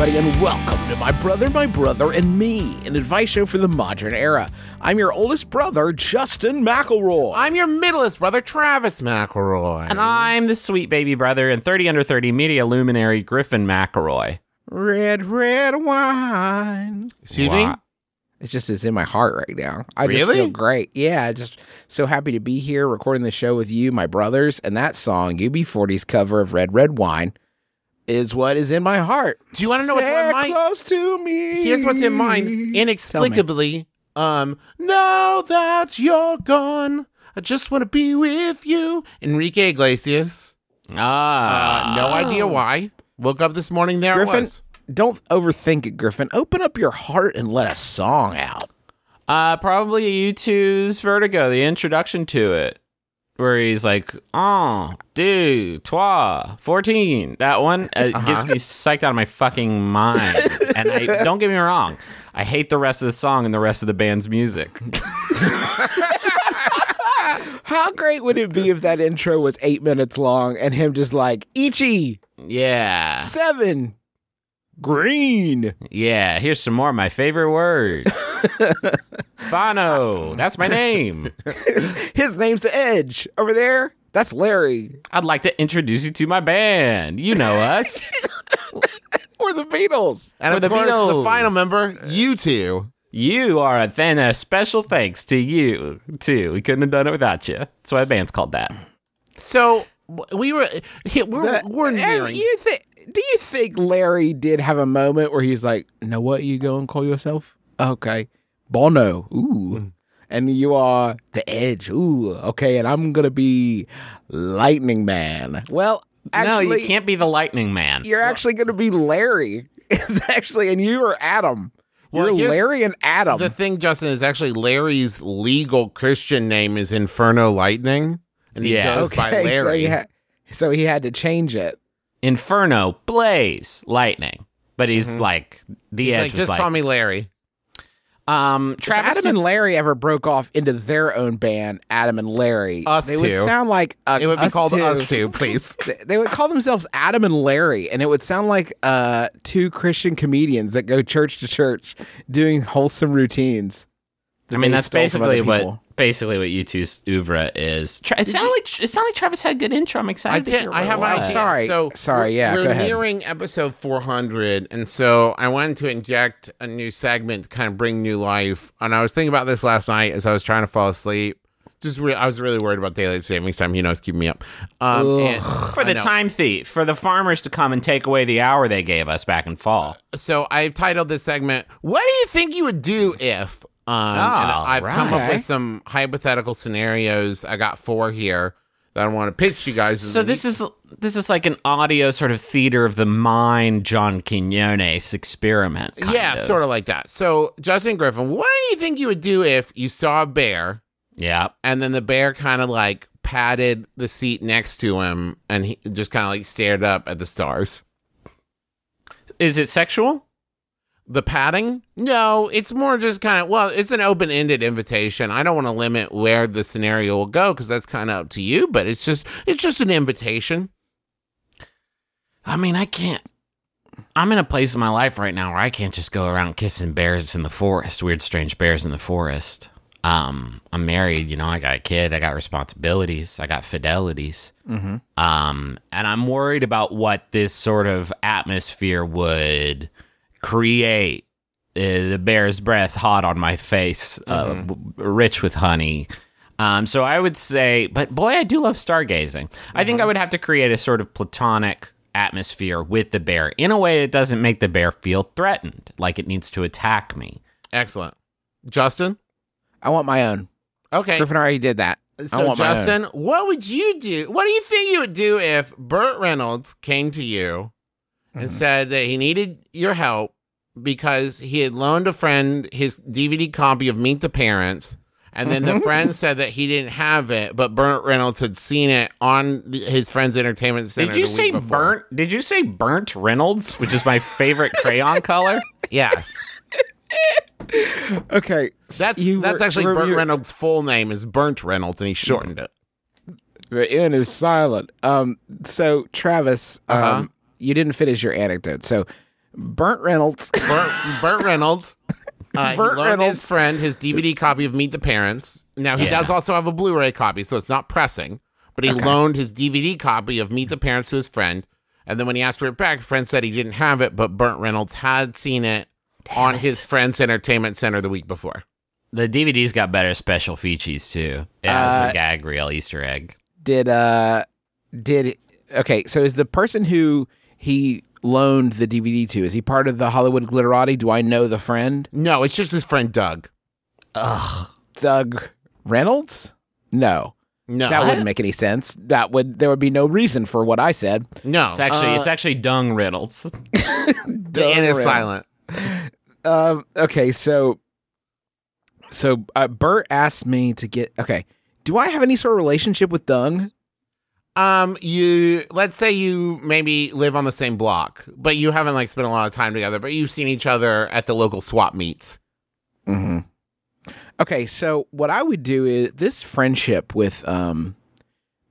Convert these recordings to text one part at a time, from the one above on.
Everybody, and welcome to My Brother, My Brother, and Me, an advice show for the modern era. I'm your oldest brother, Justin McElroy. I'm your middleest brother, Travis McElroy. And I'm the sweet baby brother and 30 under 30 media luminary Griffin McElroy. red, red wine. Excuse me? Wow. It's just it's in my heart right now. I just Really? feel great. Yeah, just so happy to be here recording the show with you, my brothers, and that song, UB40's cover of Red Red Wine, is what is in my heart. Do you want to know what's in Stay mine? close to me. Here's what's in mine. Inexplicably, um, now that you're gone, I just want to be with you. Enrique Iglesias. Ah. Uh, no idea why. Woke up this morning, there Griffin, was. don't overthink it, Griffin. Open up your heart and let a song out. Uh, probably U2's Vertigo, the introduction to it, where he's like, "Oh, dude, toi, 14." That one uh, gets me psyched out of my fucking mind. and I don't get me wrong, I hate the rest of the song and the rest of the band's music. How great would it be if that intro was eight minutes long and him just like Ichi Yeah, seven green? yeah. Here's some more of my favorite words. Bono, that's my name. His name's the Edge over there. That's Larry I'd like to introduce you to my band. You know us. We're the Beatles. And For of the course, the final member, you two. You are a then a special thanks to you too. We couldn't have done it without you. That's why the band's called that. So we were, we're, The- we're and nearing. you think? Do you think Larry did have a moment where he's like, "Know what you go and call yourself? Okay, Bono. Ooh." Mm. And you are the Edge. Ooh, okay. And I'm gonna be Lightning Man. Well, actually, no, you can't be the Lightning Man. You're actually going to be Larry. It's actually, and you are Adam. Well, You're here's Larry and Adam. The thing, Justin, is actually Larry's legal Christian name is Inferno Lightning, and he Yeah. goes by so Larry. he, had, so he had to change it. Inferno, Blaze, Lightning. But he's mm-hmm. like the He's edge like, was just like, call me Larry. Um If Adam and Larry ever broke off into their own band, Adam and Larry, Us they Two. would sound like uh, It would be us called two. Us Two, please. They- They would call themselves Adam and Larry, and it would sound like uh, two Christian comedians that go church to church doing wholesome routines. That I mean that's stole from other basically what people. basically what U2's oeuvre is. Tra- it sounded like it sounded like Travis had a good intro. I'm excited. I to did. hear I have it an idea. Sorry. So Sorry, we're- yeah, We're go ahead. nearing episode 400, and so I wanted to inject a new segment to kind of bring new life. And I was thinking about this last night as I was trying to fall asleep. Just re- I was really worried about daylight savings time. You know, it's keeping me up. Um, and- For the time thief, for the farmers to come and take away the hour they gave us back in fall. so I've titled this segment "What do you think you would do if?" Um, and Oh, I've come up with some hypothetical scenarios. I got four here that I want to pitch to you guys. So this is this is like an audio sort of theater of the mind, John Quinones experiment. kind yeah, of. sort of like that. So Justin Griffin, what do you think you would do if you saw a bear Yeah. and then the bear kind of like patted the seat next to him and he just kind of like stared up at the stars? Is it sexual? The padding? No, it's more just kind of well, it's an open-ended invitation. I don't want to limit where the scenario will go because that's kind of up to you. But it's just it's just an invitation. I mean, I can't. I'm in a place in my life right now where I can't just go around kissing bears in the forest, weird, strange bears in the forest. Um, I'm married, you know, I got a kid, I got responsibilities, I got fidelities. Mm-hmm. Um, and I'm worried about what this sort of atmosphere would create. Uh, the bear's breath hot on my face, uh, w- rich with honey. Um, so I would say, but boy, I do love stargazing. I think I would have to create a sort of platonic atmosphere with the bear in a way that doesn't make the bear feel threatened, like it needs to attack me. Excellent. Justin? I want my own. Okay. Griffin already did that. I So, want my own. Justin, what would you do? What do you think you would do if Burt Reynolds came to you and Mm-hmm. said that he needed your help because he had loaned a friend his DVD copy of Meet the Parents, and then the friend said that he didn't have it, but Burt Reynolds had seen it on his friend's entertainment center. Did you the say week before. burnt? Did you say burnt Reynolds, which is my favorite crayon color? Yes, Okay, that's you that's were- actually were- Burt Reynolds' full name is Burnt Reynolds, and he shortened it. The N is silent. Um, so Travis, um, Uh-huh. You didn't finish your anecdote. So, Burnt Reynolds. Burt, Burt Reynolds. Uh, Burt he loaned Reynolds. his friend his DVD copy of Meet the Parents. Now he Yeah. does also have a Blu-ray copy, so it's not pressing. But he loaned his DVD copy of Meet the Parents to his friend, and then when he asked for it back, friend said he didn't have it, but Burnt Reynolds had seen it on his friend's entertainment center the week before. The DVD's got better special features too. It has a gag reel Easter egg. did uh, did okay? So is the person who he loaned the DVD to is he part of the Hollywood Glitterati? Do I know the friend No, it's just his friend Doug. Ugh, Doug Reynolds? No, No, that wouldn't make any sense. That would there would be no reason for what I said. no. It's actually Uh, it's actually Dung Reynolds. the N is silent. Um. Okay. So, so uh, Bert asked me to get. Okay. Do I have any sort of relationship with Dung? Um, you let's say you maybe live on the same block, but you haven't like spent a lot of time together, but you've seen each other at the local swap meets. Mm-hmm. Okay, so what I would do is this friendship with um,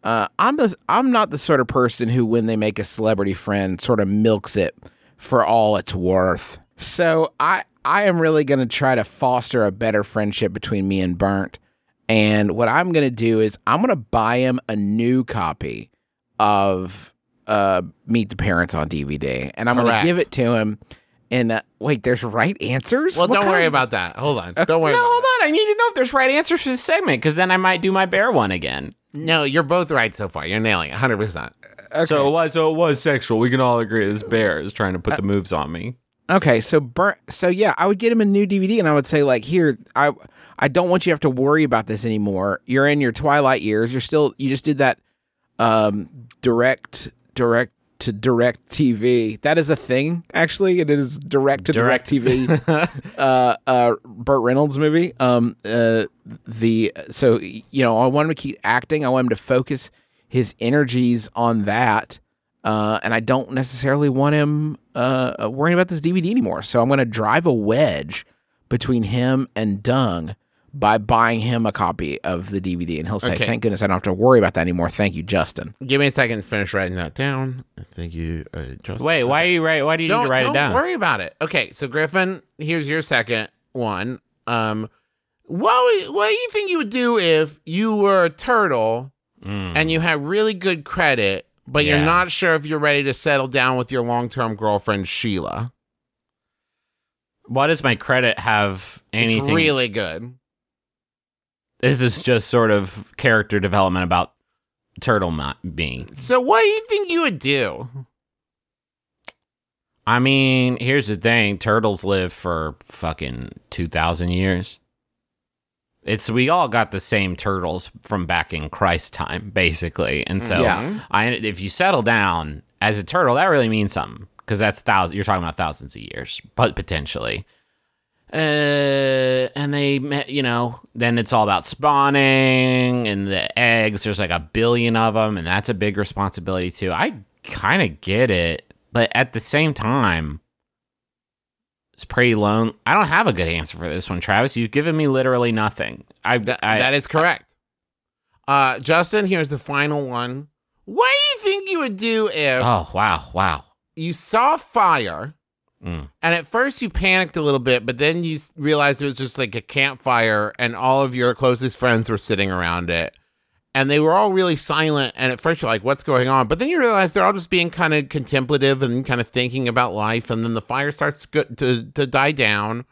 uh, I'm the I'm not the sort of person who, when they make a celebrity friend, sort of milks it for all it's worth. So I I am really going to try to foster a better friendship between me and Burnt. And what I'm going to do is I'm going to buy him a new copy of uh, Meet the Parents on DVD, and I'm going to give it to him. And uh, wait, there's right answers. Well, What don't worry of- about that. Hold on. Don't worry. no, about hold on. I need to know if there's right answers for this segment because then I might do my bear one again. No, you're both right so far. You're nailing it 100%. So it was so it was sexual. We can all agree this bear is trying to Uh, put the moves on me. Okay, so burn. So yeah, I would get him a new DVD, and I would say like, here, I I don't want you to have to worry about this anymore. You're in your twilight years. You're still. You just did that, um, direct direct to direct TV. That is a thing actually. It is direct to direct, TV. uh, uh, Burt Reynolds movie. Um, uh, the so you know I want him to keep acting. I want him to focus his energies on that. Uh, and I don't necessarily want him uh, worrying about this DVD anymore. So I'm going to drive a wedge between him and Dung by buying him a copy of the DVD, and he'll say, Okay. "Thank goodness I don't have to worry about that anymore." Thank you, Justin. Give me a second to finish writing that down. Thank you, uh, Justin. Wait, why are you right? Why do you don't, need to write don't it down? worry about it. Okay, so Griffin, here's your second one. Um, what what do you think you would do if you were a turtle Mm. and you had really good credit, but you're not sure if you're ready to settle down with your long term girlfriend Sheila? Why does my credit have anything? It's really good. this is just sort of character development about turtle not being. So what do you think you would do? I mean, here's the thing: turtles live for fucking two thousand years. It's we all got the same turtles from back in Christ time, basically, and so Yeah. I if you settle down as a turtle, that really means something because that's thousand. You're talking about thousands of years, but potentially. Uh, and they, met, you know, then it's all about spawning and the eggs. There's like a billion of them, and that's a big responsibility too. I kind of get it, but at the same time, it's pretty lone. I don't have a good answer for this one, Travis. You've given me literally nothing. I, I that is correct. Uh, Justin, here's the final one. What do you think you would do if oh wow, wow. you saw fire Mm. and at first you panicked a little bit, but then you realized it was just like a campfire and all of your closest friends were sitting around it. And they were all really silent. And at first you're like, what's going on? But then you realize they're all just being kind of contemplative and kind of thinking about life. And then the fire starts to, go, to, to die down.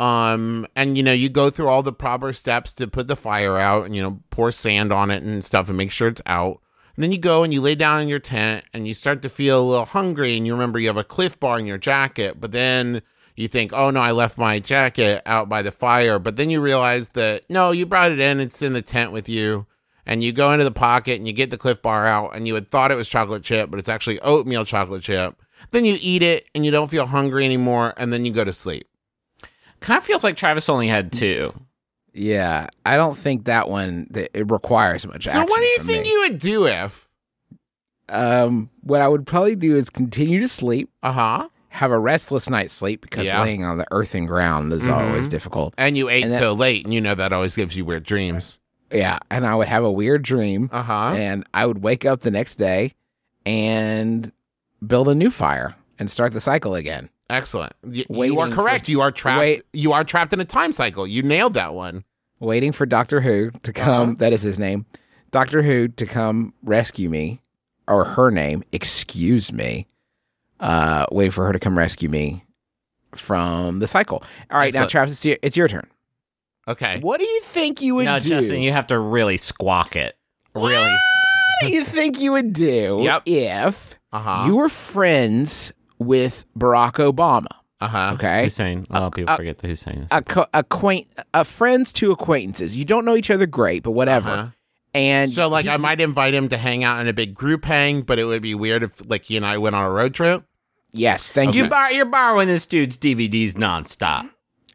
Um, and you know, you go through all the proper steps to put the fire out and, you know, pour sand on it and stuff and make sure it's out. And then you go and you lay down in your tent and you start to feel a little hungry and you remember you have a cliff bar in your jacket, but then you think, oh no, I left my jacket out by the fire. But then you realize that no, you brought it in, it's in the tent with you. And you go into the pocket and you get the cliff bar out and you had thought it was chocolate chip, but it's actually oatmeal chocolate chip. Then you eat it and you don't feel hungry anymore and then you go to sleep. Kind of feels like Travis only had two. Yeah, I don't think that one that it requires much. Action. So action what do you think me. you would do if? Um, what I would probably do is continue to sleep, Uh-huh. have a restless night's sleep because Yeah. laying on the earthen ground is always difficult. And you ate And then- so late and you know that always gives you weird dreams. Yeah, and I would have a weird dream, Uh-huh. and I would wake up the next day and build a new fire and start the cycle again. Excellent. Y- you are for- correct. you are trapped. wait. You are trapped in a time cycle. You nailed that one. Waiting for Doctor Who to come. Uh-huh. that is his name. Doctor Who to come rescue me, or her name. Excuse me. Uh, waiting for her to come rescue me from the cycle. All right, now Excellent. Travis, it's your, it's your turn. Okay. What do you think you would do? No, do? Justin, you have to really squawk it. Really. what do you think you would do Yep. if Uh-huh. you were friends with Barack Obama? Uh-huh. Okay, Hussein. A lot of people uh, forget the Hussein. is- Acqu- acquaint, uh, friends to acquaintances. You don't know each other great, but whatever. Uh-huh. And So like he- I might invite him to hang out in a big group hang, but it would be weird if like he and I went on a road trip. yes, thank you you. bar- you're borrowing this dude's DVDs nonstop.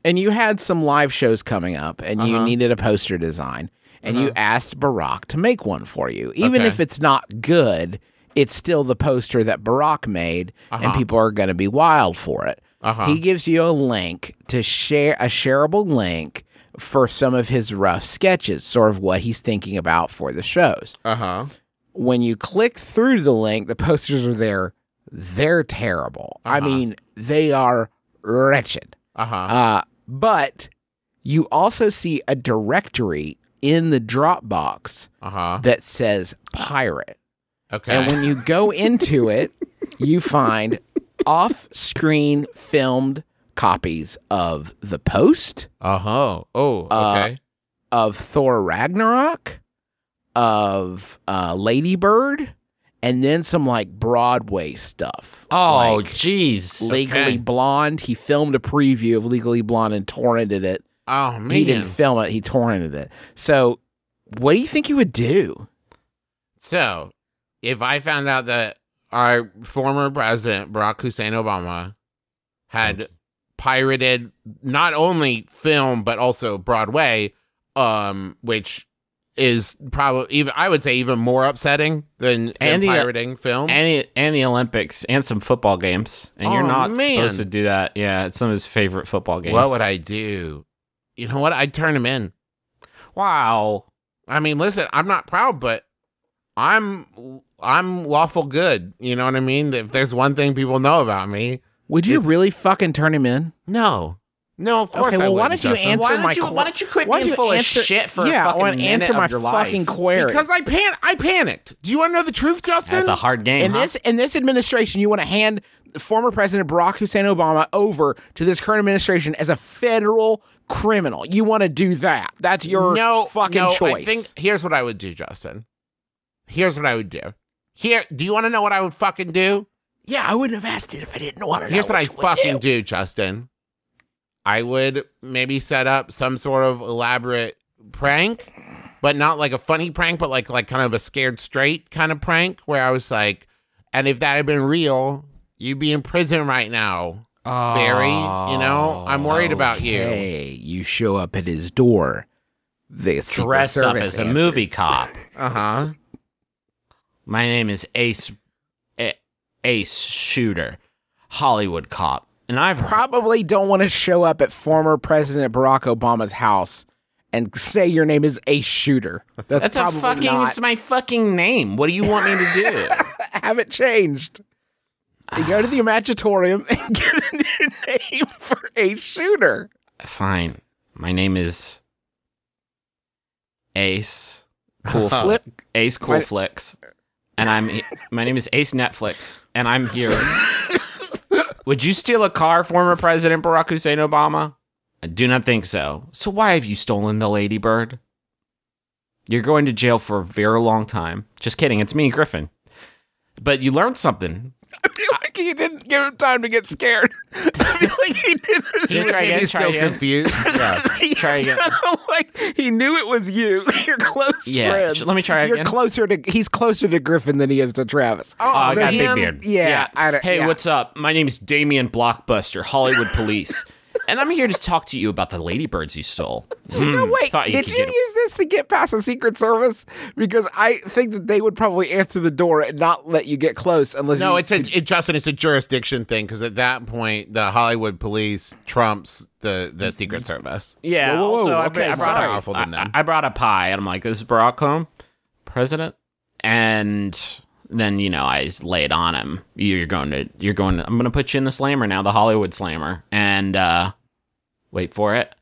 And you had some live shows coming up, and you Uh-huh. needed a poster design, and you asked Barack to make one for you. Even Okay. if it's not good, it's still the poster that Barack made, and Uh-huh. people are going to be wild for it. Uh-huh. He gives you a link to share a shareable link for some of his rough sketches, sort of what he's thinking about for the shows. Uh-huh. When you click through the link, the posters are there. They're terrible. I Uh-huh. mean, they are wretched. Uh-huh. Uh, but you also see a directory in the Dropbox Uh-huh. that says pirate. Okay. And when you go into it, you find off screen filmed copies of The Post, uh-huh. Oh, okay. of Thor Ragnarok, of uh, Ladybird, and then some like Broadway stuff. Oh, Like jeez. Legally okay. Blonde. He filmed a preview of Legally Blonde and torrented it. oh man. He didn't film it. He torrented it. So, what do you think you would do? So, if I found out that our former president, Barack Hussein Obama, had pirated not only film but also Broadway, um, which is probably even I would say even more upsetting than, than And the- uh, pirating film. and the, and the Olympics and some football games, and you're Oh, not man. supposed to do that. Yeah, it's some of his favorite football games. what would I do? You know what? I'd turn him in. Wow. I mean, listen, I'm not proud, but I'm I'm lawful good. You know what I mean? If there's one thing people know about me, Would you If- really fucking turn him in? no, no, of course. Okay, I well, why don't you Justin. answer Why don't my you- why don't you quit why being don't full of shit for a yeah, I fucking answer minute my of your fucking life? query. Because I pan, I panicked. Do you want to know the truth, Justin? That's a hard game. in huh? this in this administration, you want to hand former President Barack Hussein Obama over to this current administration as a federal criminal. You want to do that? That's your no fucking no, choice. I think here's what I would do, Justin. Here's what I would do. Here, do you want to know what I would fucking do? yeah, I wouldn't have asked it if I didn't want to. Here's know what I you fucking do. do, Justin. I would maybe set up some sort of elaborate prank, but not like a funny prank, but like like kind of a scared straight kind of prank where I was like, and if that had been real, you'd be in prison right now, Barry. You know, I'm worried about you. Hey, you show up at his door. The Secret dressed up Service as a movie cop. Uh huh. My name is Ace A- Ace Shooter, Hollywood cop, and I've Probably don't want to show up at former President Barack Obama's house and say your name is Ace Shooter. That's, That's a fucking. not. It's my fucking name. What do you want me to do? have it changed. You go to the Imagitorium and get a new name for Ace Shooter. Fine. My name is Ace Cool uh-huh. Flip. Ace Cool My- Flicks, and I'm. My name is Ace Netflix, and I'm here. Would you steal a car, former President Barack Hussein Obama? I do not think so. So why have you stolen the Ladybird? You're going to jail for a very long time. Just kidding. It's me, Griffin. But you learned something. I feel like he didn't give him time to get scared. I feel like he didn't. Try again? He's Try still again. confused. Yeah. He's Try again. like he knew it was you. You're close Yeah, friends. let me try You're again. closer to. He's closer to Griffin than he is to Travis. Oh, I So got a big beard. Yeah. I don't- hey, yeah. what's up? My name's Damian Blockbuster, Hollywood Police. And I'm here to talk to you about the ladybirds you stole. No, hmm. wait. thought you did could you get- use this to get past the Secret Service? Because I think that they would probably answer the door and not let you get close unless. No, you it's a it, Justin. It's a jurisdiction thing because at that point, the Hollywood police trumps the the Secret Service. Yeah. Whoa, whoa, whoa, also, okay, I brought sorry. a, Powerful than I. I brought a pie, and I'm like, "This is Barack Home, president," and then you know I lay it on him. You're going to, you're going. To, I'm going to put you in the slammer now, the Hollywood slammer, and uh wait for it.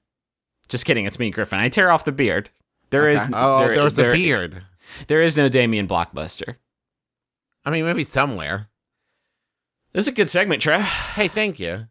Just kidding. It's me, Griffin. I tear off the beard. There is Oh, there, there was there- a beard. There is no Damien Blockbuster. I mean, maybe somewhere. This is a good segment, Trev. Hey, thank you.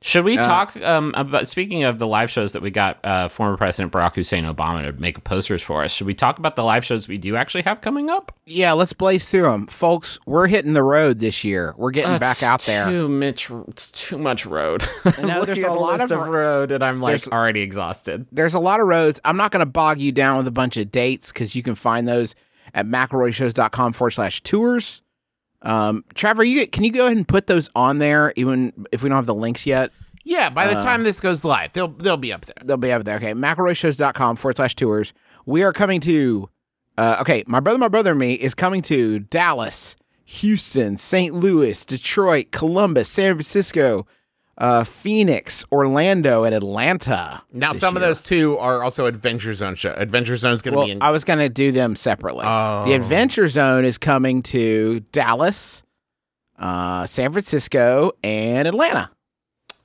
Should we Uh, talk um, about speaking of the live shows that we got uh, former President Barack Hussein Obama to make posters for us? Should we talk about the live shows we do actually have coming up? yeah. Let's blaze through them, folks. We're hitting the road this year. We're getting back out there. Too much. It's too much road. I'm know, there's at a lot list of of road, and I'm like already exhausted. There's a lot of roads. I'm not going to bog you down with a bunch of dates because you can find those at McElroyShows.com forward slash tours. Um, Trevor, you can you go ahead and put those on there, even if we don't have the links yet? Yeah, by the Uh, time this goes live, they'll they'll be up there. They'll be up there. Okay. McElroyshows.com forward slash tours. We are coming to, uh, okay, My Brother, My Brother and Me is coming to Dallas, Houston, St. Louis, Detroit, Columbus, San Francisco, uh, Phoenix, Orlando, and Atlanta. Now, this some of those two are also Adventure Zone show. Adventure Zone is going to Well, be in. I was going to do them separately. Oh. The Adventure Zone is coming to Dallas, uh, San Francisco, and Atlanta.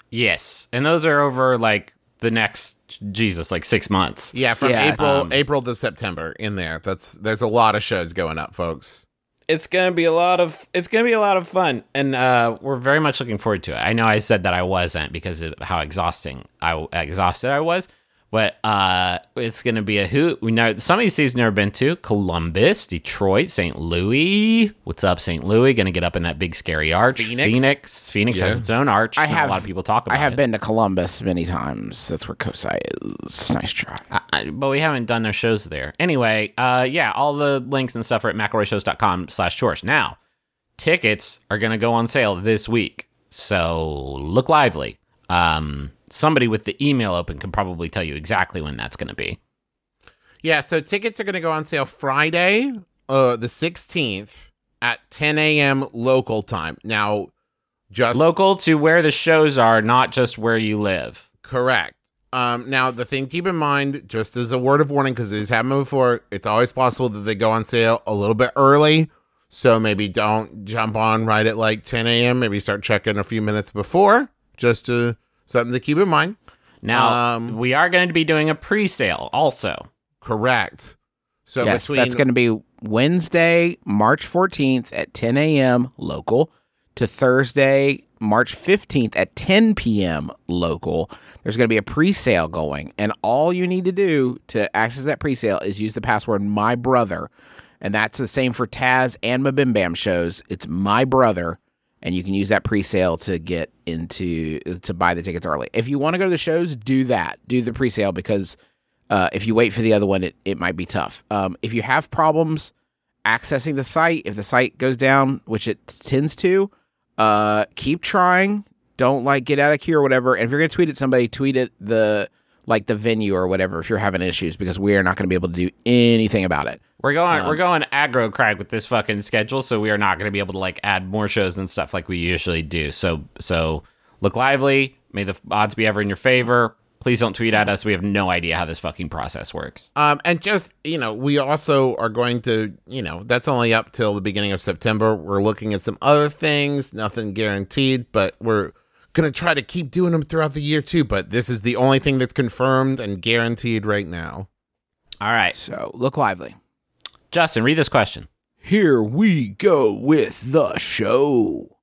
Yes, and those are over like the next Jesus, like six months. yeah, from Yeah, April um, April to September in there. That's there's a lot of shows going up, folks. It's gonna be a lot of it's gonna be a lot of fun and uh we're very much looking forward to it. I know i said that i wasn't because of how exhausting i exhausted i was but uh it's gonna be a hoot we know some of these cities never been to columbus detroit st louis what's up st louis gonna get up in that big scary arch Phoenix. phoenix phoenix has its own arch I Not have- a lot of people talk about I have it. been to Columbus many times. That's where Kosai is. Nice try. I- I- but we haven't done no shows there. Anyway, uh, yeah, all the links and stuff are at McElroyshows.com slash tours. Now, tickets are going to go on sale this week. So look lively. Um, somebody with the email open can probably tell you exactly when that's going to be. Yeah, so tickets are going to go on sale Friday, uh, the 16th at 10 a.m. local time. Now, just Local to where the shows are, not just where you live. correct. Um, now, the thing keep in mind, just as a word of warning, because it's happened before, it's always possible that they go on sale a little bit early. So maybe don't jump on right at like 10 a.m. Maybe start checking a few minutes before, just to something to keep in mind. Now, Um, we are going to be doing a pre sale also. Correct. So yes, between that's going to be Wednesday, March 14th at 10 a.m. local to Thursday, March 15th at 10 p.m. local. There's going to be a pre-sale going, and all you need to do to access that pre-sale is use the password my brother, and that's the same for Taz and MBMBaM shows. It's my brother, and you can use that pre-sale to get into to buy the tickets early. If you want to go to the shows, do that. Do the pre-sale because uh, if you wait for the other one, it, it might be tough. Um, if you have problems accessing the site, if the site goes down, which it tends to, uh, keep trying. Don't like get out of queue or whatever. And if you're gonna tweet at somebody, tweet at the like the venue or whatever if you're having issues because we are not going to be able to do anything about it. We're going Um, we're going aggro crag with this fucking schedule, so we are not going to be able to like add more shows and stuff like we usually do. So so look lively. May the odds be ever in your favor. Please don't tweet at us. We have no idea how this fucking process works. Um, and just, you know, we also are going to, you know, that's only up till the beginning of September. We're looking at some other things, nothing guaranteed, but we're going to try to keep doing them throughout the year too. But this is the only thing that's confirmed and guaranteed right now. All right, So look lively. Justin, read this question. Here we go with the show.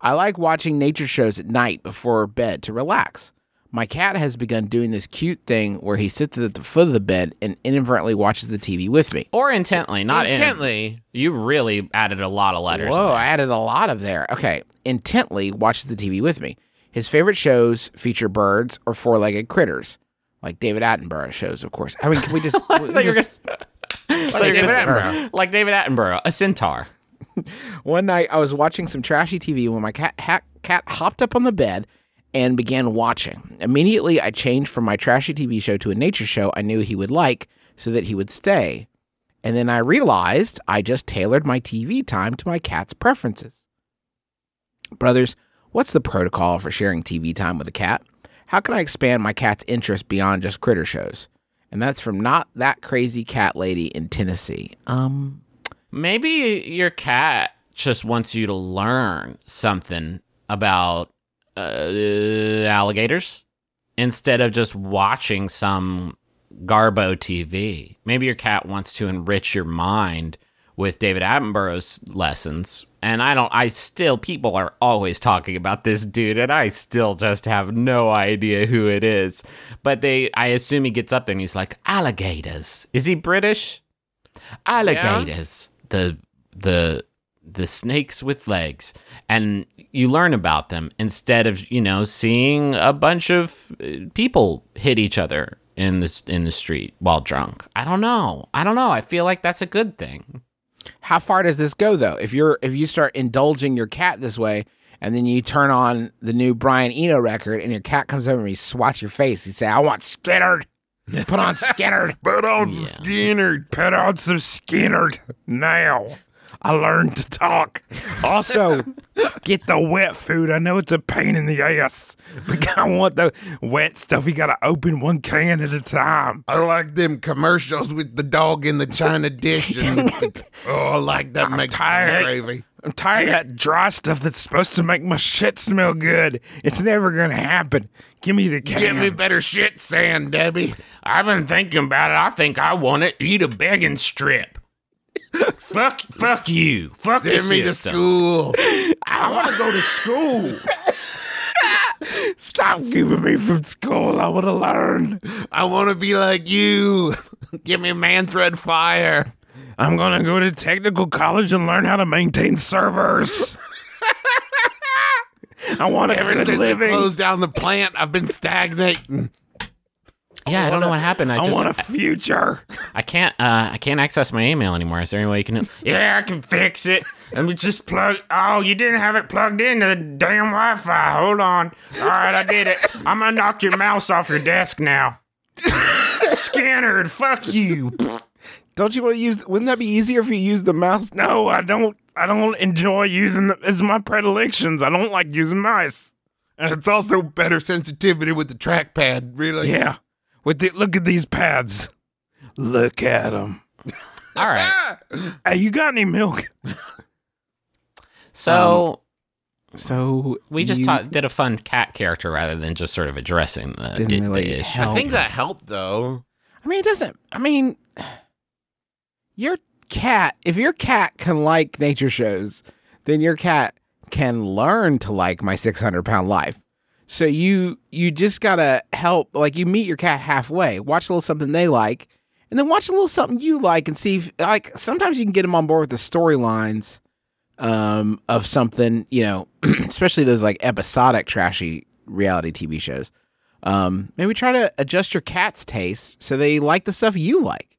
I like watching nature shows at night before bed to relax. My cat has begun doing this cute thing where he sits at the foot of the bed and inadvertently watches the TV with me. Or intently, not in- Intently. You really added a lot of letters. Whoa, I added a lot of there. Okay. Intently watches the TV with me. His favorite shows feature birds or four legged critters, like David Attenborough shows, of course. I mean, can we just. we thought you were just- So you're David gonna- Attenborough. like David Attenborough, a centaur. One night I was watching some trashy TV when my cat, cat hopped up on the bed and began watching. Immediately, I changed from my trashy TV show to a nature show I knew he would like so that he would stay. And then I realized I just tailored my TV time to my cat's preferences. Brothers, what's the protocol for sharing TV time with a cat? How can I expand my cat's interest beyond just critter shows? And that's from not that crazy cat lady in Tennessee. Um, Maybe your cat just wants you to learn something about uh, alligators instead of just watching some Garbo TV. Maybe your cat wants to enrich your mind with David Attenborough's lessons. And I don't, I still, people are always talking about this dude, and I still just have no idea who it is. But they, I assume he gets up there and he's like, alligators. Is he British? alligators the the the snakes with legs and you learn about them instead of you know seeing a bunch of uh, people hit each other in the in the street while drunk i don't know i don't know i feel like that's a good thing how far does this go though? If you're if you start indulging your cat this way, and then you turn on the new Brian Eno record, and your cat comes over and he swats your face, you say, "I want Skinner." Put on Skinner. Put on some Skinner. Put on some Skinner now. I learned to talk. Also, get the wet food. I know it's a pain in the ass, but I want the wet stuff. You gotta open one can at a time. I like them commercials with the dog in the china dish. And oh, I like that makes tired. gravy. I'm tired of that dry stuff that's supposed to make my shit smell good. It's never gonna happen. Give me the can. Give me better shit, Sam Debbie. i've been thinking about it i think i want to eat a begging strip fuck fuck you fuck Send me to school. I want to go to school. Stop keeping me from school. I want to learn. I want to be like you. Give me man's red fire. I'm gonna go to technical college and learn how to maintain servers. I want to Ever since they living. closed down the plant, I've been stagnating. Yeah i don't know what happened i, I just want a future. I can't uh I can't access my email anymore. Is there any way you can Yeah, I can fix it. Let me just plug Oh, you didn't have it plugged into the damn Wi-Fi. Hold on. Alright, I did it. I'm gonna knock your mouse off your desk now. Scannered, fuck you. Don't you want to use? Wouldn't that be easier if you use the mouse? No, I don't. I don't enjoy using. The, it's my predilections. I don't like using mice. And it's also better sensitivity with the trackpad, really. Yeah. With the, look at these pads. Look at them. Alright. Hey, you got any milk? So um, So we just you ta- did a fun cat character rather than just sort of addressing the, Didn't the, really the issue. help. I think that helped, though. I mean, it doesn't. I mean, your cat. If your cat can like nature shows, then your cat can learn to like my 600 pound life. So you you just gotta help. Like you meet your cat halfway. Watch a little something they like, and then watch a little something you like, and see. If, like sometimes you can get them on board with the storylines um, of something. You know, especially those like episodic trashy reality TV shows. Um, maybe try to adjust your cat's taste so they like the stuff you like.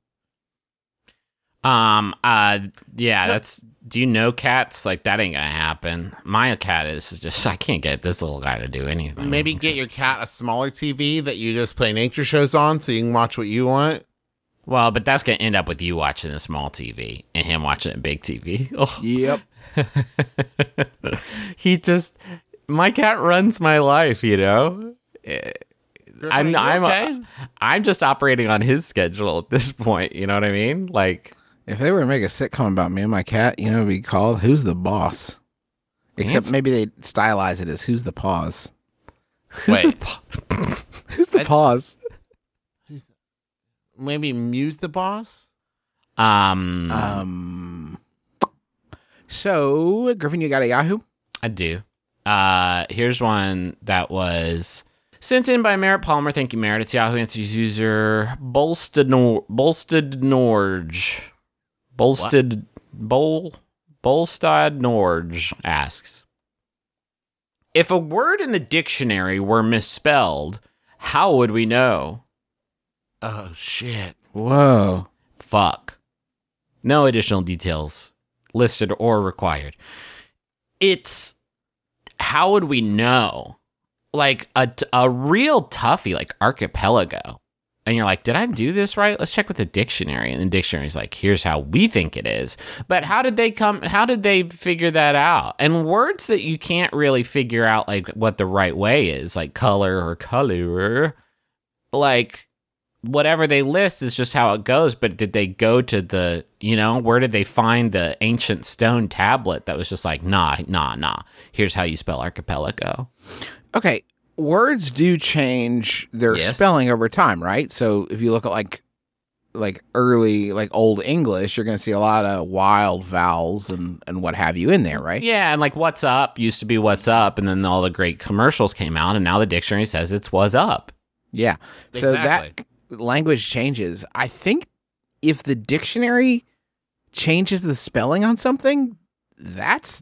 Um. Uh. Yeah. That's. Do you know cats? Like that ain't gonna happen. My cat is just. I can't get this little guy to do anything. Maybe get your cat a smaller TV that you just play nature shows on so you can watch what you want. Well, but that's gonna end up with you watching a small TV and him watching a big TV. Oh, Yep. he just. My cat runs my life. You know. I'm. you I'm. okay? I'm just operating on his schedule at this point. You know what I mean? Like. If they were to make a sitcom about me and my cat, you know, it'd be called "Who's the Boss." Except It's- maybe they would stylize it as "Who's the Paws." Who's Wait. The paws? Who's the Paws? Maybe Muse the boss? Um. Um. So, Griffin, you got a Yahoo? I do. Uh, here's one that was Sent in by Merritt Palmer. Thank you, Merritt. It's Yahoo Answers user Bolstednor Bolstednorge. Bolsted Bol Bolstad Norge asks If a word in the dictionary were misspelled, how would we know? Oh shit. Whoa. Fuck. No additional details listed or required. It's how would we know? Like a, a real toughie, like archipelago. And you're like, did I do this right? Let's check with the dictionary. And the dictionary's like, here's how we think it is. But how did they come? How did they figure that out? And words that you can't really figure out, like what the right way is, like color or color, like whatever they list is just how it goes. But did they go to the, you know, where did they find the ancient stone tablet that was just like, nah, nah, nah. Here's how you spell archipelago. Okay, words do change their Yes. spelling over time, right? So if you look at like like early like old English, you're going to see a lot of wild vowels and and what have you in there, right? Yeah, and like what's up used to be what's up, and then all the great commercials came out, and now the dictionary says it's was up. Yeah. So Exactly. that language changes. I think if the dictionary changes the spelling on something, that's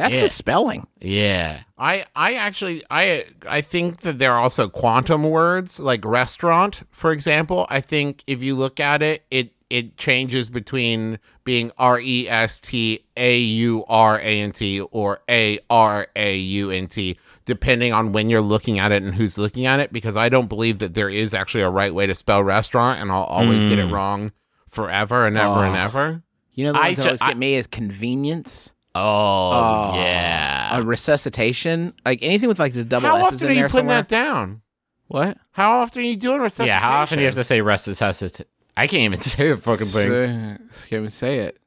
that's Yeah. the spelling. Yeah. I I actually I I think that there are also quantum words like restaurant, for example. I think if you look at it, it it changes between being R E S T A U R A N T or A R A U N T, depending on when you're looking at it and who's looking at it. Because I don't believe that there is actually a right way to spell restaurant, and I'll always get it mm. wrong forever and ever and Oh. ever. You know the I ones that ju- always I- get me is convenience, Oh, Oh. yeah. a resuscitation, like anything with like the double How S's often in are you there putting somewhere. that down? What? How often are you doing resuscitation? yeah, how often do you have to say resuscitation? I can't even say the fucking thing. Say, can't even say it.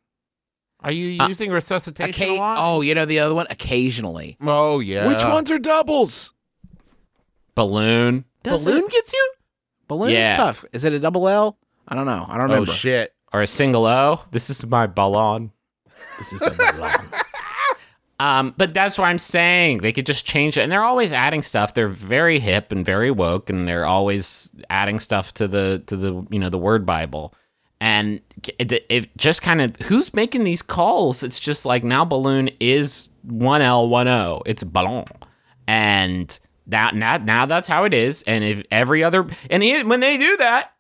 Are you Uh, using resuscitation Occa- a lot? oh, you know the other one? Occasionally. oh yeah. Which ones are doubles? Balloon. Does Balloon it? gets you? Balloon Yeah. is tough. Is it a double L? I don't know. I don't know. Oh remember. shit. Or a single O. This is my ballon. This is. Um, but that's what I'm saying. They could just change it, and they're always adding stuff. They're very hip and very woke, and they're always adding stuff to the to the you know the word Bible. And it just kind of who's making these calls? It's just like now balloon is one L one O. It's ballon, and that now now that's how it is. And if every other and when they do that,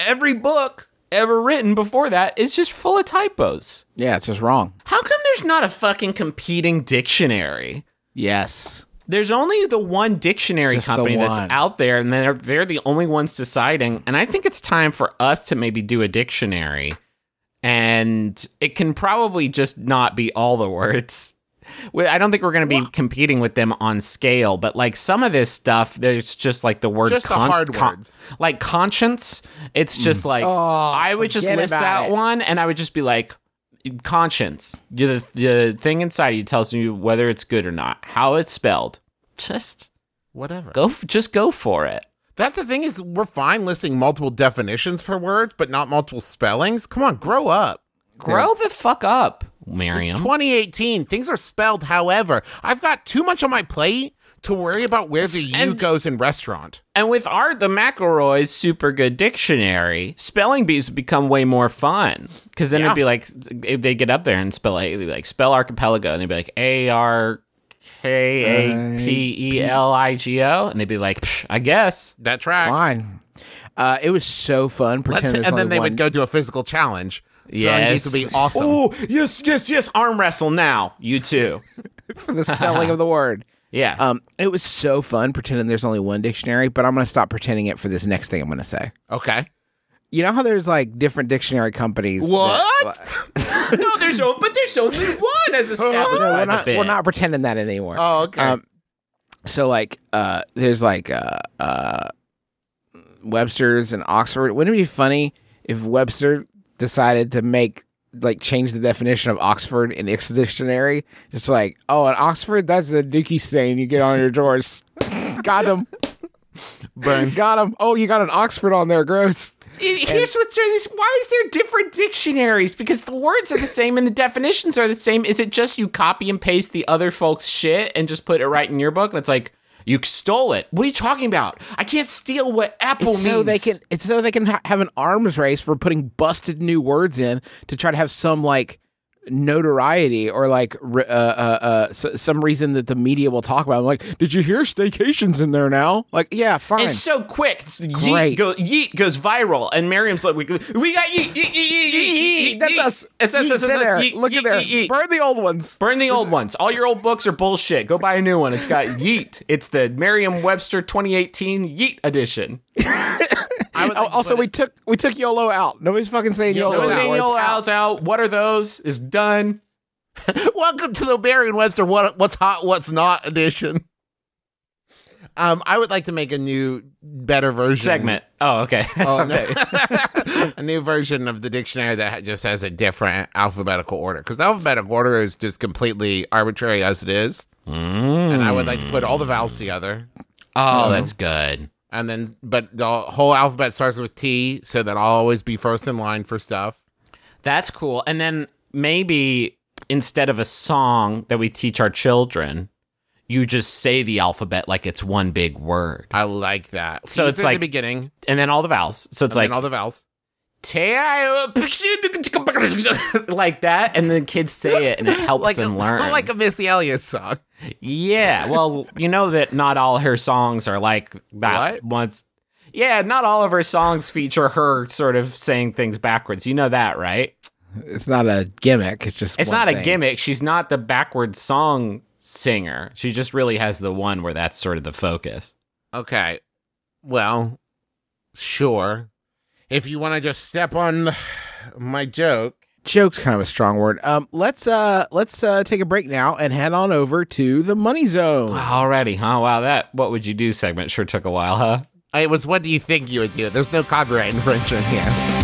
every book ever written before that is just full of typos. yeah, it's just wrong. How come there's not a fucking competing dictionary? Yes. There's only the one dictionary Just company that's out there, and they're they're the only ones deciding. And I think it's time for us to maybe do a dictionary, and it can probably just not be all the words. Well, I don't think we're going to be competing with them on scale, but like some of this stuff, there's just like the word Just the hard words. like conscience. It's mm. just like Oh, I would just list that it. one, and I would just be like, conscience. The the thing inside you tells you whether it's good or not, how it's spelled. Just Whatever. go, f- just go for it. That's the thing is we're fine listing multiple definitions for words, but not multiple spellings. Come on, grow up. Grow the fuck up, Merriam. It's 2018. Things are spelled however. I've got too much on my plate to worry about where the U goes in restaurant. and with Art the McElroy's super good dictionary, spelling bees become way more fun because then Yeah. it'd be like if they get up there and spell like, like spell archipelago, and they'd be like A R K A P E L I G O, and they'd be like, "Psh, I guess. That tracks. Fine. Uh, it was so fun. Pretend and then they one. would go do a physical challenge. So yes, needs to be awesome. Oh, yes, yes, yes. Arm wrestle now. You too. for the spelling of the word. Yeah. Um, it was so fun pretending there's only one dictionary, but I'm going to stop pretending it for this next thing I'm going to say. Okay. You know how there's like different dictionary companies. that- What? no, there's only, but there's only one as established no, we're not. We're not pretending that anymore. Oh, okay. Um, so like, uh, there's like uh, uh, Webster's and Oxford. Wouldn't it be funny if Webster decided to make like change the definition of Oxford in its dictionary? It's like, oh, an Oxford, that's a dookie stain you get on your drawers. got him. Burn. Got him. Oh, you got an Oxford on there. Gross. Here's what Jersey's. Why is there different dictionaries? Because the words are the same and the definitions are the same. Is it just you copy and paste the other folks' shit and just put it right in your book? That's like You stole it. What are you talking about? I can't steal what Apple It's means. so they can. It's so they can ha- have an arms race for putting busted new words in to try to have some like notoriety or like uh, uh, uh, s- some reason that the media will talk about. I'm like, did you hear staycations in there now? Like, yeah, fine. It's so quick. It's- Yeet, Great. go, yeet goes viral, and Merriam's like, "We, we got yeet, yeet, yeet, yeet, yeet, yeet, That's yeet. us. It's us. It's us. it's us. there. Yeet, Look yeet, at there. yeet, yeet. Burn the old ones. Burn the old ones. All your old books are bullshit. Go buy a new one. It's got Yeet. It's the Merriam-Webster 2018 Yeet edition. I would Oh, like also, put we it- took we took YOLO out. Nobody's fucking saying YOLO YOLO. Those out. ain't anymore. out. out. What are those? Is done. Welcome to the Merriam-Webster what what's hot, what's not edition. Um, I would like to make a new, better version Segment. Oh, okay. Oh, no. a new version of the dictionary that just has a different alphabetical order because alphabetical order is just completely arbitrary as it is. And I would like to put all the vowels together, oh, that's good. And then but the whole alphabet starts with T, so that I'll always be first in line for stuff. That's cool. And then maybe instead of a song that we teach our children, you just say the alphabet like it's one big word. I like that. So it's at like- the beginning, And then all the vowels. So it's and like all the vowels. like that, and the kids say it, and it helps Like them a, learn. like a Missy Elliott song. yeah, well, you know that not all her songs are like that. What? Once, yeah, not all of her songs feature her sort of saying things backwards. You know that, right? It's not a gimmick. It's just. It's not a gimmick. She's not the backwards song singer. She just really has the one where that's sort of the focus. Okay. Well, sure. If you want to just step on my joke. Joke's kind of a strong word. Um, let's uh let's uh take a break now and head on over to the money zone. Already, huh? Wow, that what would you do segment sure took a while, huh? It was what do you think you would do? There's no copyright infringement here.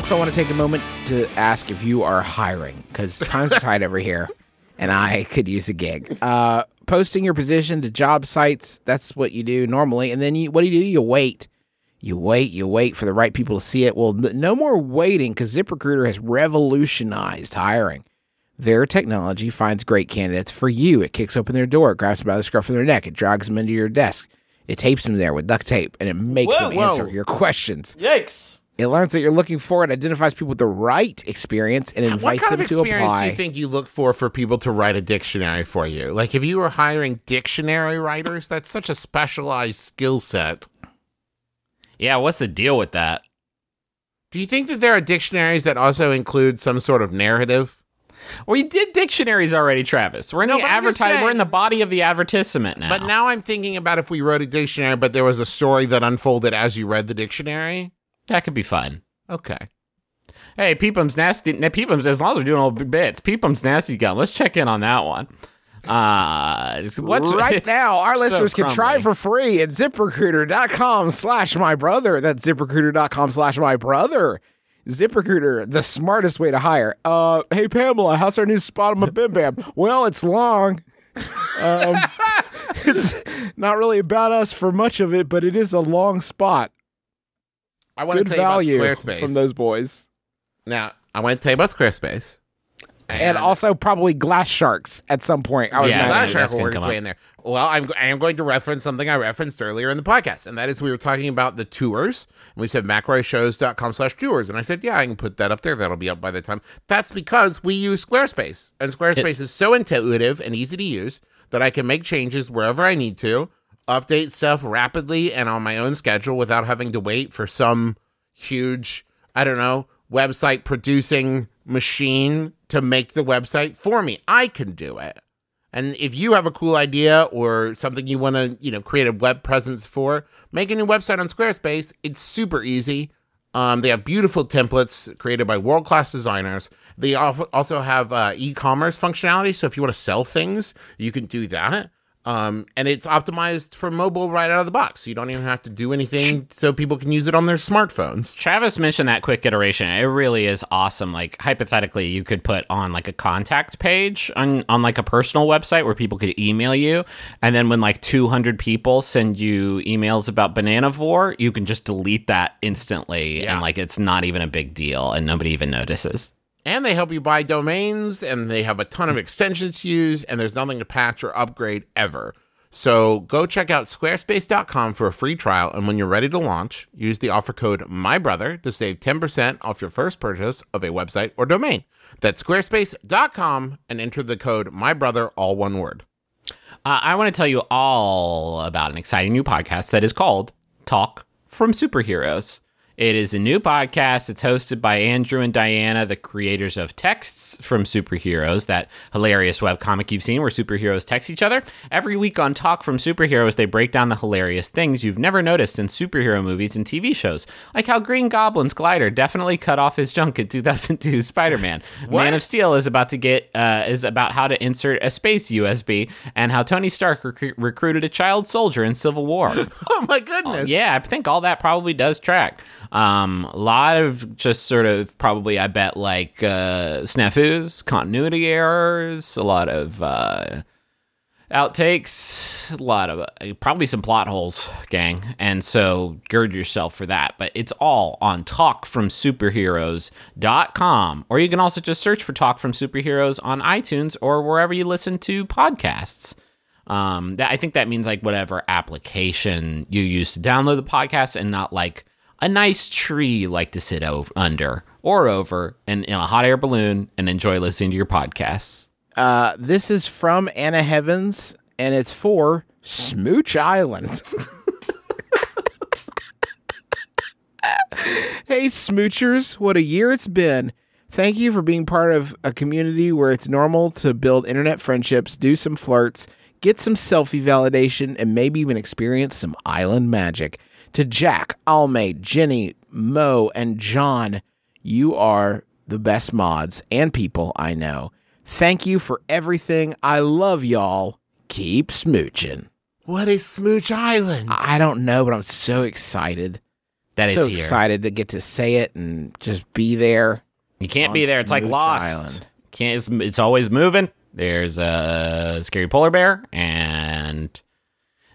Folks, I want to take a moment to ask if you are hiring because times are tight over here and I could use a gig. Uh, posting your position to job sites, that's what you do normally. And then you, what do you do? You wait. You wait, you wait for the right people to see it. Well, no more waiting because ZipRecruiter has revolutionized hiring. Their technology finds great candidates for you. It kicks open their door, it grabs them by the scruff of their neck, it drags them into your desk, it tapes them there with duct tape, and it makes Whoa, them whoa. answer your questions. Yikes! It learns what you're looking for and identifies people with the right experience and invites What invites kind them of to experience apply. do you think you look for for people to write a dictionary for you? Like if you were hiring dictionary writers, that's such a specialized skill set. Yeah, what's the deal with that? Do you think that there are dictionaries that also include some sort of narrative? We did dictionaries already, Travis. We're in No, the but I'm just advertise. We're in the body of the advertisement now. But now I'm thinking about if we wrote a dictionary, but there was a story that unfolded as you read the dictionary. That could be fun. Okay. Hey, Peepum's nasty. Peepum's as long as we're doing old bits. Peepum's nasty gun. Let's check in on that one. Uh, what's right now, our so listeners can try for free at ziprecruiter.com slash my brother. That's ziprecruiter.com slash my brother. ZipRecruiter, the smartest way to hire. Uh, hey Pamela, how's our new spot on MBMBaM? well, it's long. Um, it's not really about us for much of it, but it is a long spot. I want to Good tell you value about Squarespace. from those boys. now, I want to tell you about Squarespace. And also probably glass sharks at some point. I would Yeah. Glass that's Shark will gonna work its come way up. in there. Well, I'm, I am going to reference something I referenced earlier in the podcast, and that is we were talking about the tours. And we said McElroyshows.com slash tours. And I said, yeah, I can put that up there. That'll be up by the time. That's because we use Squarespace. And Squarespace is so intuitive and easy to use that I can make changes wherever I need to, update stuff rapidly and on my own schedule without having to wait for some huge, I don't know, website producing machine to make the website for me. I can do it. And if you have a cool idea or something you want to, you know, create a web presence for, make a new website on Squarespace. It's super easy. Um, they have beautiful templates created by world class designers. They also have uh, e commerce functionality. So if you want to sell things, you can do that. Um, and it's optimized for mobile right out of the box. You don't even have to do anything so people can use it on their smartphones. Travis mentioned that quick iteration. It really is awesome. Like hypothetically, you could put on like a contact page on on like a personal website where people could email you, and then when like 200 people send you emails about Banana Bananavore, you can just delete that instantly, Yeah. and like it's not even a big deal, and nobody even notices. And they help you buy domains, and they have a ton of extensions to use, and there's nothing to patch or upgrade ever. So go check out squarespace.com for a free trial, and when you're ready to launch, use the offer code MYBROTHER to save 10% off your first purchase of a website or domain. That's squarespace.com and enter the code MYBROTHER, all one word. Uh, I want to tell you all about an exciting new podcast that is called Talk from Superheroes. It is a new podcast. It's hosted by Andrew and Diana, the creators of Texts from Superheroes, that hilarious webcomic you've seen where superheroes text each other. Every week on Talk from Superheroes, they break down the hilarious things you've never noticed in superhero movies and TV shows, like how Green Goblin's glider definitely cut off his junk in 2002 Spider-Man. Man of Steel is about to get uh, is about how to insert a space USB, and how Tony Stark recru- recruited a child soldier in Civil War. Oh my goodness. Yeah, I think all that probably does track. Um, a lot of just sort of probably, I bet, like uh, snafus, continuity errors, a lot of uh, outtakes, a lot of uh, probably some plot holes, gang. And so gird yourself for that. But it's all on talkfromsuperheroes.com. Or you can also just search for Talk from Superheroes on iTunes or wherever you listen to podcasts. Um, that I think that means like whatever application you use to download the podcast, and not like a nice tree you like to sit over under or over and in a hot air balloon and enjoy listening to your podcasts. Uh, this is from Anna Heavens, and it's for Smooch Island. hey, Smoochers, what a year it's been. Thank you for being part of a community where it's normal to build internet friendships, do some flirts, get some selfie validation, and maybe even experience some island magic. To Jack, Alme, Jenny, Mo, and John, you are the best mods and people I know. Thank you for everything. I love y'all. Keep smooching. What is Smooch Island? I don't know, but I'm so excited. That so it's here. excited to get to say it and just be there. You can't be there. It's like Smooch Lost. Island. Can't. It's, it's always moving. There's a scary polar bear, and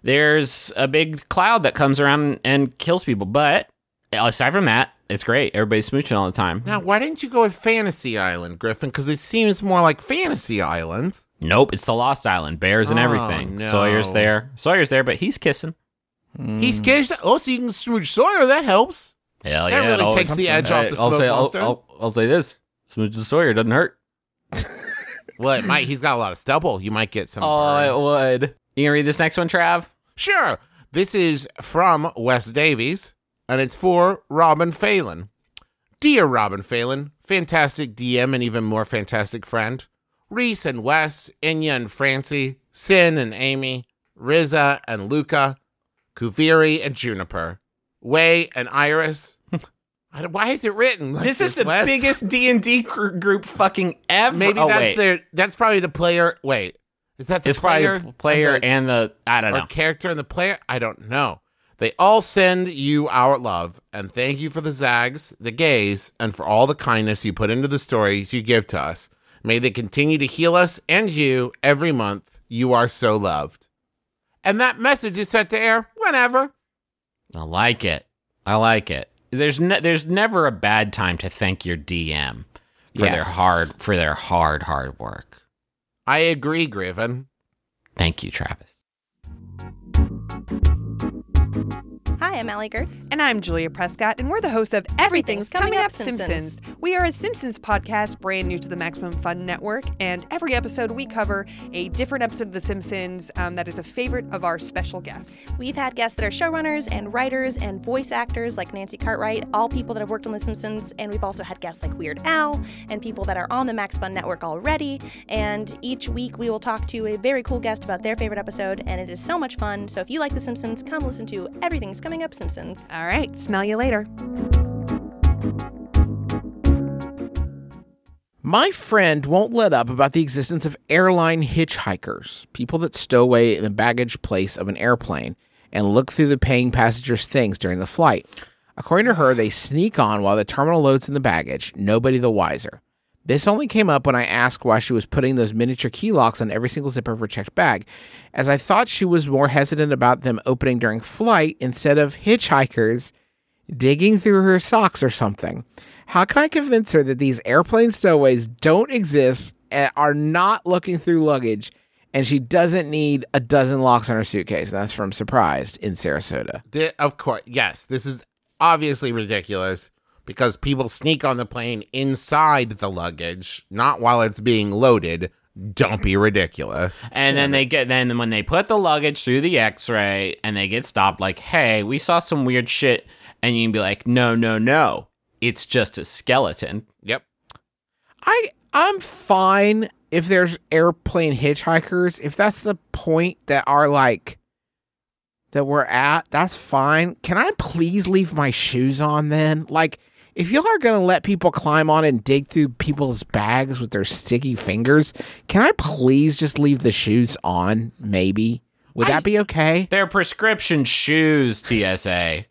there's a big cloud that comes around and kills people. But aside from that, it's great. Everybody's smooching all the time. Now, why didn't you go with Fantasy Island, Griffin? Because it seems more like Fantasy Island. Nope, it's the Lost Island. Bears and Oh, everything. no. Sawyer's there. Sawyer's there, but he's kissing. He's caged. Oh, so you can smooch Sawyer. That helps. Hell yeah. That yeah! really always- takes the edge off the I'll smoke say, I'll, monster. I'll, I'll say this: smooching Sawyer doesn't hurt. Well, it might. He's got a lot of stubble. You might get some. Oh, burn. it would. You gonna read this next one, Trav? Sure. This is from Wes Davies, and it's for Robin Phelan. Dear Robin Phelan, fantastic DM and even more fantastic friend. Reese and Wes, Inya and Francie, Sin and Amy, Riza and Luca, Kuviri and Juniper, Way and Iris. Why is it written like This is the Wes? biggest D and D group fucking ever. Maybe oh, that's wait. their. That's probably the player. Wait, is that the It's player? player and the- and the I don't know. character and the player? I don't know. They all send you our love and thank you for the zags, the gays, and for all the kindness you put into the stories you give to us. May they continue to heal us and you every month. You are so loved. And that message is set to air whenever. I like it. I like it. There's ne- there's never a bad time to thank your DM for their hard for their hard hard work. I agree, Griffin. Thank you, Travis. Hi, I'm Allie Goertz. And I'm Julia Prescott, and we're the hosts of Everything's, Coming, Up Simpsons. We are a Simpsons podcast brand new to the Maximum Fun Network, and every episode we cover a different episode of The Simpsons um, that is a favorite of our special guests. We've had guests that are showrunners and writers and voice actors like Nancy Cartwright, all people that have worked on The Simpsons, and we've also had guests like Weird Al and people that are on the Max Fun Network already. And each week we will talk to a very cool guest about their favorite episode, and it is so much fun. So if you like The Simpsons, come listen to Everything's Coming Up Simpsons. All right, smell you later. My friend won't let up about the existence of airline hitchhikers, people that stow away in the baggage place of an airplane and look through the paying passengers' things during the flight. According to her, they sneak on while the terminal loads in the baggage, nobody the wiser. This only came up when I asked why she was putting those miniature key locks on every single zipper of her checked bag, as I thought she was more hesitant about them opening during flight instead of hitchhikers digging through her socks or something. How can I convince her that these airplane stowaways don't exist and are not looking through luggage and she doesn't need a dozen locks on her suitcase? And that's from Surprised in Sarasota. Thi- of course, yes, this is obviously ridiculous because people sneak on the plane inside the luggage, not while it's being loaded. Don't be ridiculous. And then they get then when they put the luggage through the X-ray and they get stopped, like, hey, we saw some weird shit, and you can be like, no, no, no, it's just a skeleton. Yep. I I'm fine if there's airplane hitchhikers. If that's the point that are like that we're at, that's fine. Can I please leave my shoes on then? Like if y'all are gonna let people climb on and dig through people's bags with their sticky fingers, can I please just leave the shoes on? Maybe. Would that be okay? They're prescription shoes, TSA.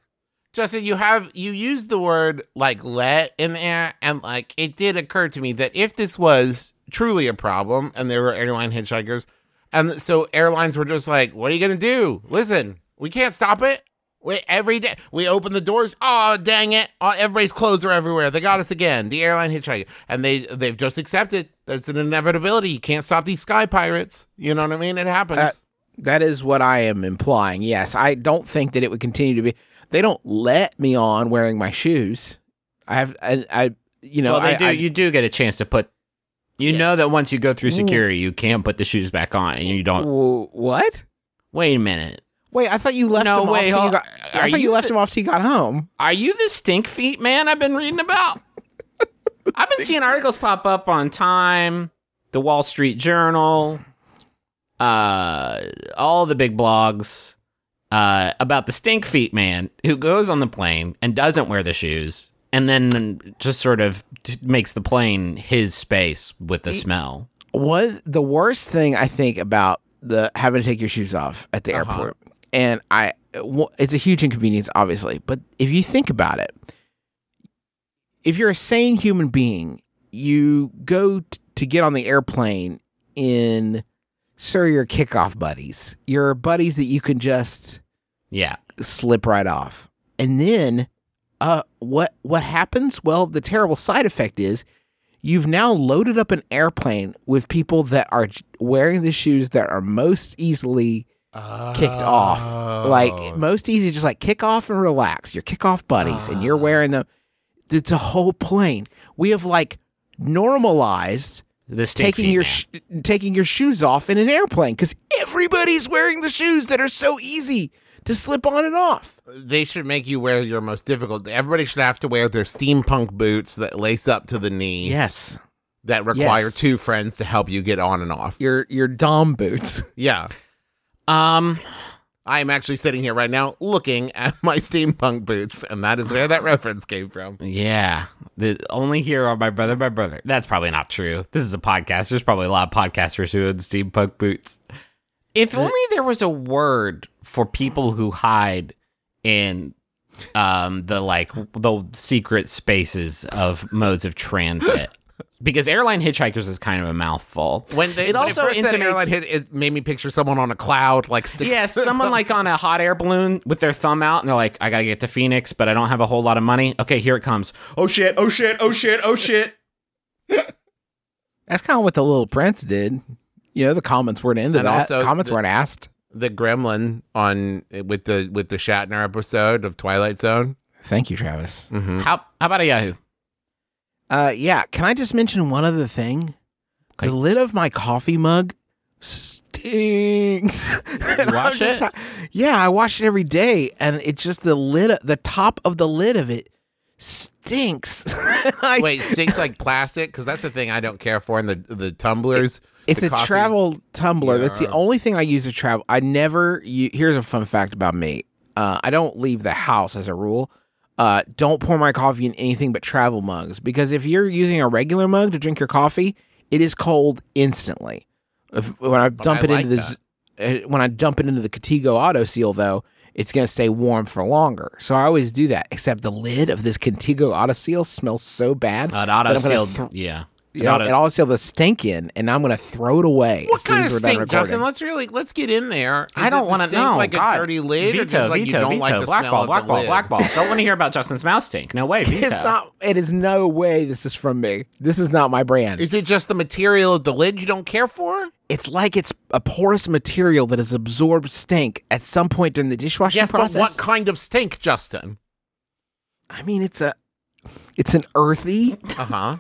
Justin, you have you used the word like let in there, and like it did occur to me that if this was truly a problem and there were airline hitchhikers, and so airlines were just like, "What are you gonna do? Listen, we can't stop it. We every day we open the doors. Oh dang it! Oh, everybody's clothes are everywhere. They got us again. The airline hitchhiker, and they they've just accepted that's an inevitability. You can't stop these sky pirates. You know what I mean? It happens. Uh, That is what I am implying. Yes, I don't think that it would continue to be. They don't let me on wearing my shoes. I have, I, I you know, well, they I, do. I- you do get a chance to put. You know that once you go through security, you can't put the shoes back on, and you don't. What? Wait a minute. Wait, I thought you left No, him wait, off till you got. I thought you, you left the- him off till you got home. Are you the stink feet man I've been reading about? I've been seeing articles pop up on Time, the Wall Street Journal, uh, all the big blogs uh, about the stink feet man who goes on the plane and doesn't wear the shoes and then just sort of makes the plane his space with the smell. What the worst thing I think about the having to take your shoes off at the Uh-huh. airport, and I, it's a huge inconvenience, obviously. But if you think about it, if you're a sane human being, you go t- to get on the airplane in, sir, your kickoff buddies, your buddies that you can just Yeah. slip right off. And then uh what what happens? Well, the terrible side effect is you've now loaded up an airplane with people that are wearing the shoes that are most easily kicked off. Like oh. most easy just like kick off and relax. Your kickoff buddies and you're wearing ah. them it's a whole plane. We have like normalized stink taking your sh- taking your shoes off in an airplane cuz everybody's wearing the shoes that are so easy to slip on and off. they should make you wear your most difficult. Everybody should have to wear their steampunk boots that lace up to the knee. Yes. That require Yes. two friends to help you get on and off. Your your dom boots. Yeah. Um, I am actually sitting here right now looking at my steampunk boots, and that is where that reference came from. Yeah. The only hero are my brother, my brother. That's probably not true. This is a podcast. There's probably a lot of podcasters who own steampunk boots. If only there was a word for people who hide in um the like the secret spaces of modes of transit. Because airline hitchhikers is kind of a mouthful. When they, it when also first said intimates, airline hit, it made me picture someone on a cloud, like stick- yeah, someone like on a hot air balloon with their thumb out, and they're like, "I gotta get to Phoenix, but I don't have a whole lot of money." Okay, here it comes. Oh shit! Oh shit! Oh shit! Oh shit! That's kind of what the little prince did. You know, the comments weren't into And that. also comments the- weren't asked. the gremlin on with the with the Shatner episode of Twilight Zone. Thank you, Travis. Mm-hmm. How how about a Yahoo? Uh, yeah. Can I just mention one other thing? Okay. The lid of my coffee mug stinks. Wash it? yeah, I wash it every day, and it just the lid, the top of the lid of it stinks. I- Wait, stinks like plastic because that's the thing I don't care for in the the tumblers. It's the a coffee- travel tumbler. That's the only thing I use to travel. I never. u- Here's a fun fact about me. Uh, I don't leave the house as a rule. Uh, don't pour my coffee in anything but travel mugs because if you're using a regular mug to drink your coffee, it is cold instantly. If, when I dump I it like into this, uh, when I dump it into the Contigo Auto Seal, though, it's gonna stay warm for longer. So I always do that. Except the lid of this Contigo Auto Seal smells so bad. An auto sealed, thro- yeah. An you know, auto- it all seal the stink in, and I'm gonna throw it away. What as soon kind as of we're stink. Justin? Let's really let's get in there. Is I don't want to know. Like God. a dirty lid, veto, or just like veto, you don't veto, like the blackball, smell blackball, of the lid? blackball. Don't want to hear about Justin's mouth stink. No way, veto. It's not. It is no way. This is from me. This is not my brand. Is it just the material of the lid you don't care for? it's like it's a porous material that has absorbed stink at some point during the dishwashing Yes, process. but what kind of stink, Justin? I mean, it's a, it's an earthy, Uh huh.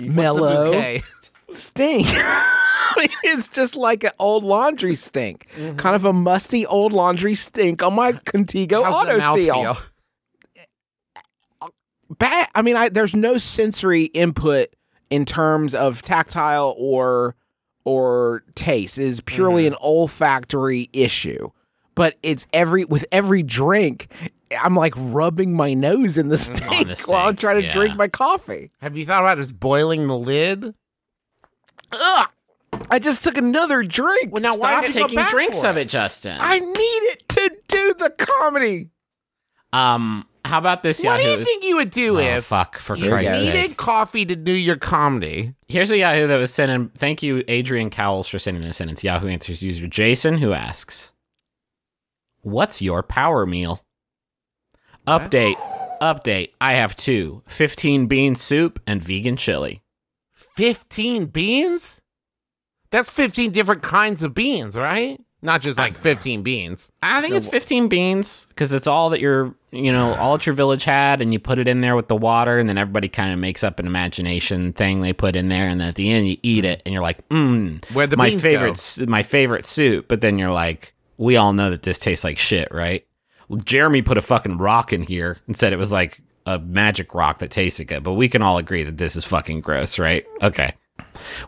Mellow stink. It's just like an old laundry stink, Mm-hmm. kind of a musty old laundry stink on my Contigo How's Auto Seal. feel? Bad. I mean, I, there's no sensory input in terms of tactile or or taste. It is purely Mm-hmm. an olfactory issue. But it's every with every drink, I'm like rubbing my nose in the stink, the while I'm stink, trying to yeah. drink my coffee. Have you thought about just boiling the lid? Ugh! I just took another drink. Well, now why Stop you taking drinks of it, Justin. I need it to do the comedy. um, how about this, What do you think you would do oh, if fuck, for you Christ's goes. sake. needed coffee to do your comedy? Here's a Yahoo that was sent in. Thank you, Adrian Cowles, for sending this in. It's Yahoo Answers user Jason who asks, What's your power meal? Update. Update. I have two 15 bean soup and vegan chili. 15 beans? That's 15 different kinds of beans, right? Not just like uh, 15 beans. I think it's 15 beans because it's all that your, you know, all that your village had, and you put it in there with the water, and then everybody kind of makes up an imagination thing they put in there, and then at the end you eat it, and you're like, mmm, Where'd the my favorite, go? my favorite soup. But then you're like, we all know that this tastes like shit, right? Jeremy put a fucking rock in here and said it was like a magic rock that tasted good, but we can all agree that this is fucking gross, right? Okay.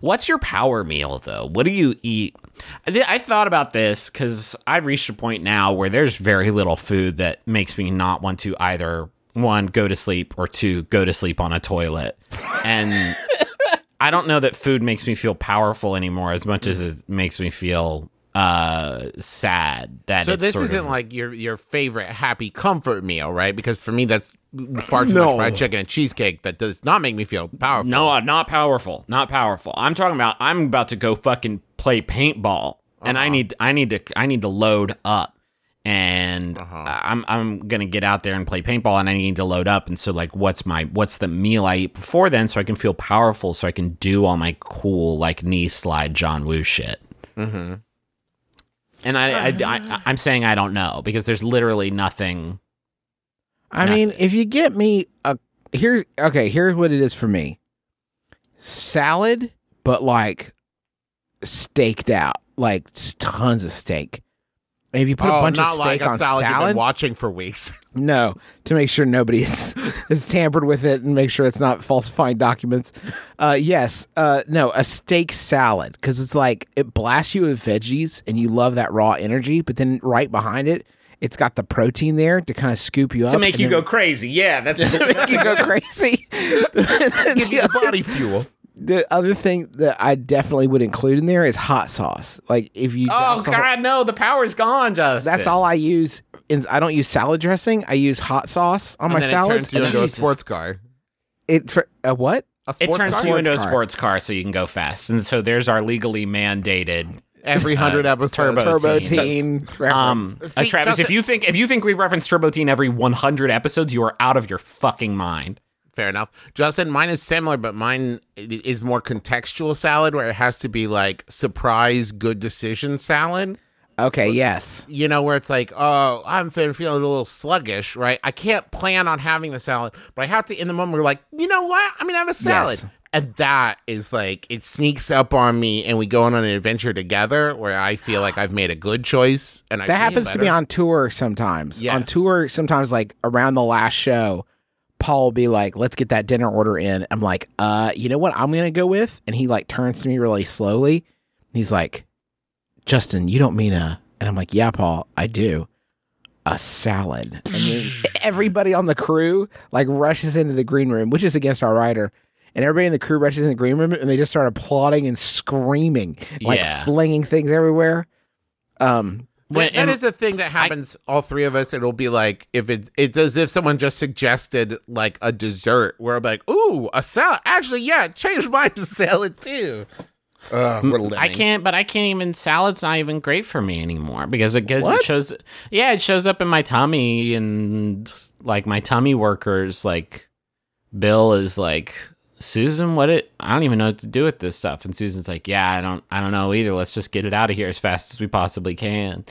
What's your power meal though? What do you eat? I, thi- I thought about this because I've reached a point now where there's very little food that makes me not want to either one go to sleep or two go to sleep on a toilet, and I don't know that food makes me feel powerful anymore as much as it makes me feel uh sad that So it's this sort isn't of, like your your favorite happy comfort meal, right? Because for me, that's far too No. much fried chicken and cheesecake that does not make me feel powerful. No, uh, not powerful. Not powerful. I'm talking about I'm about to go fucking play paintball and Uh-huh. I need I need to I need to load up and Uh-huh. I'm I'm going to get out there and play paintball and I need to load up and so like what's my what's the meal I eat before then so I can feel powerful so I can do all my cool like knee slide John Woo shit. Mm-hmm. And I, I, I uh-huh. I'm saying I don't know because there's literally nothing. I mean, if you get me a here, okay, here's what it is for me: salad, but like staked out, like tons of steak. And if you put oh, a bunch not of like steak a on salad, you've salad, been watching for weeks. no, to make sure nobody is, is tampered with it and make sure it's not falsifying documents. Uh, yes, uh, no, a steak salad because it's like it blasts you with veggies and you love that raw energy, but then right behind it, it's got the protein there to kind of scoop you up to make you then- go crazy. Yeah, that's to make you go crazy. Give you the body fuel. The other thing that I definitely would include in there is hot sauce. Like if you Oh douse whole- god, no, the power's gone, Justin. that's all I use. In, I don't use salad dressing. I use hot sauce on my and then salads. it turns you and into a sports car. It for a what? A It sports turns car? you into a Sports car. so you can go fast. And so there's our legally mandated every hundred episodes. turbo Turbo Teen. teen. reference. um uh, See, Travis, if you think if you think we reference Turbo Teen every 100 episodes, you are out of your fucking mind. Fair enough. Justin, mine is similar, but mine is more contextual salad where it has to be like surprise good decision salad. okay, yes. You know, where it's like, oh, I'm feeling a little sluggish, right? I can't plan on having the salad, but I have to in the moment. We're like, you know what? I'm gonna have a salad, Yes. and that is like it sneaks up on me, and we go on an adventure together where I feel like I've made a good choice, and I That happens to me better. on tour sometimes. On tour, sometimes like around the last show, Paul will be like, "Let's get that dinner order in." I'm like, "Uh, you know what? I'm gonna go with." And he like turns to me really slowly. He's like, "Justin, you don't mean a?" And I'm like, "Yeah, Paul, I do. a salad. And then everybody on the crew like rushes into the green room, which is against our writer. And everybody in the crew rushes in the green room and they just start applauding and screaming, like Yeah. flinging things everywhere. Um, When- That- that a thing that happens. all three of us. It'll be like if it's it's as if someone just suggested like a dessert. Where I'm like, ooh, a salad. Actually, yeah, change mine to salad too. Ugh, we're I can't, but I can't even. Salad's not even great for me anymore because it gives it shows. Yeah, it shows up in my tummy and like my tummy workers. Like Bill is like Susan, what it? I don't even know what to do with this stuff. And Susan's like, Yeah, I don't, I don't know either. Let's just get it out of here as fast as we possibly can.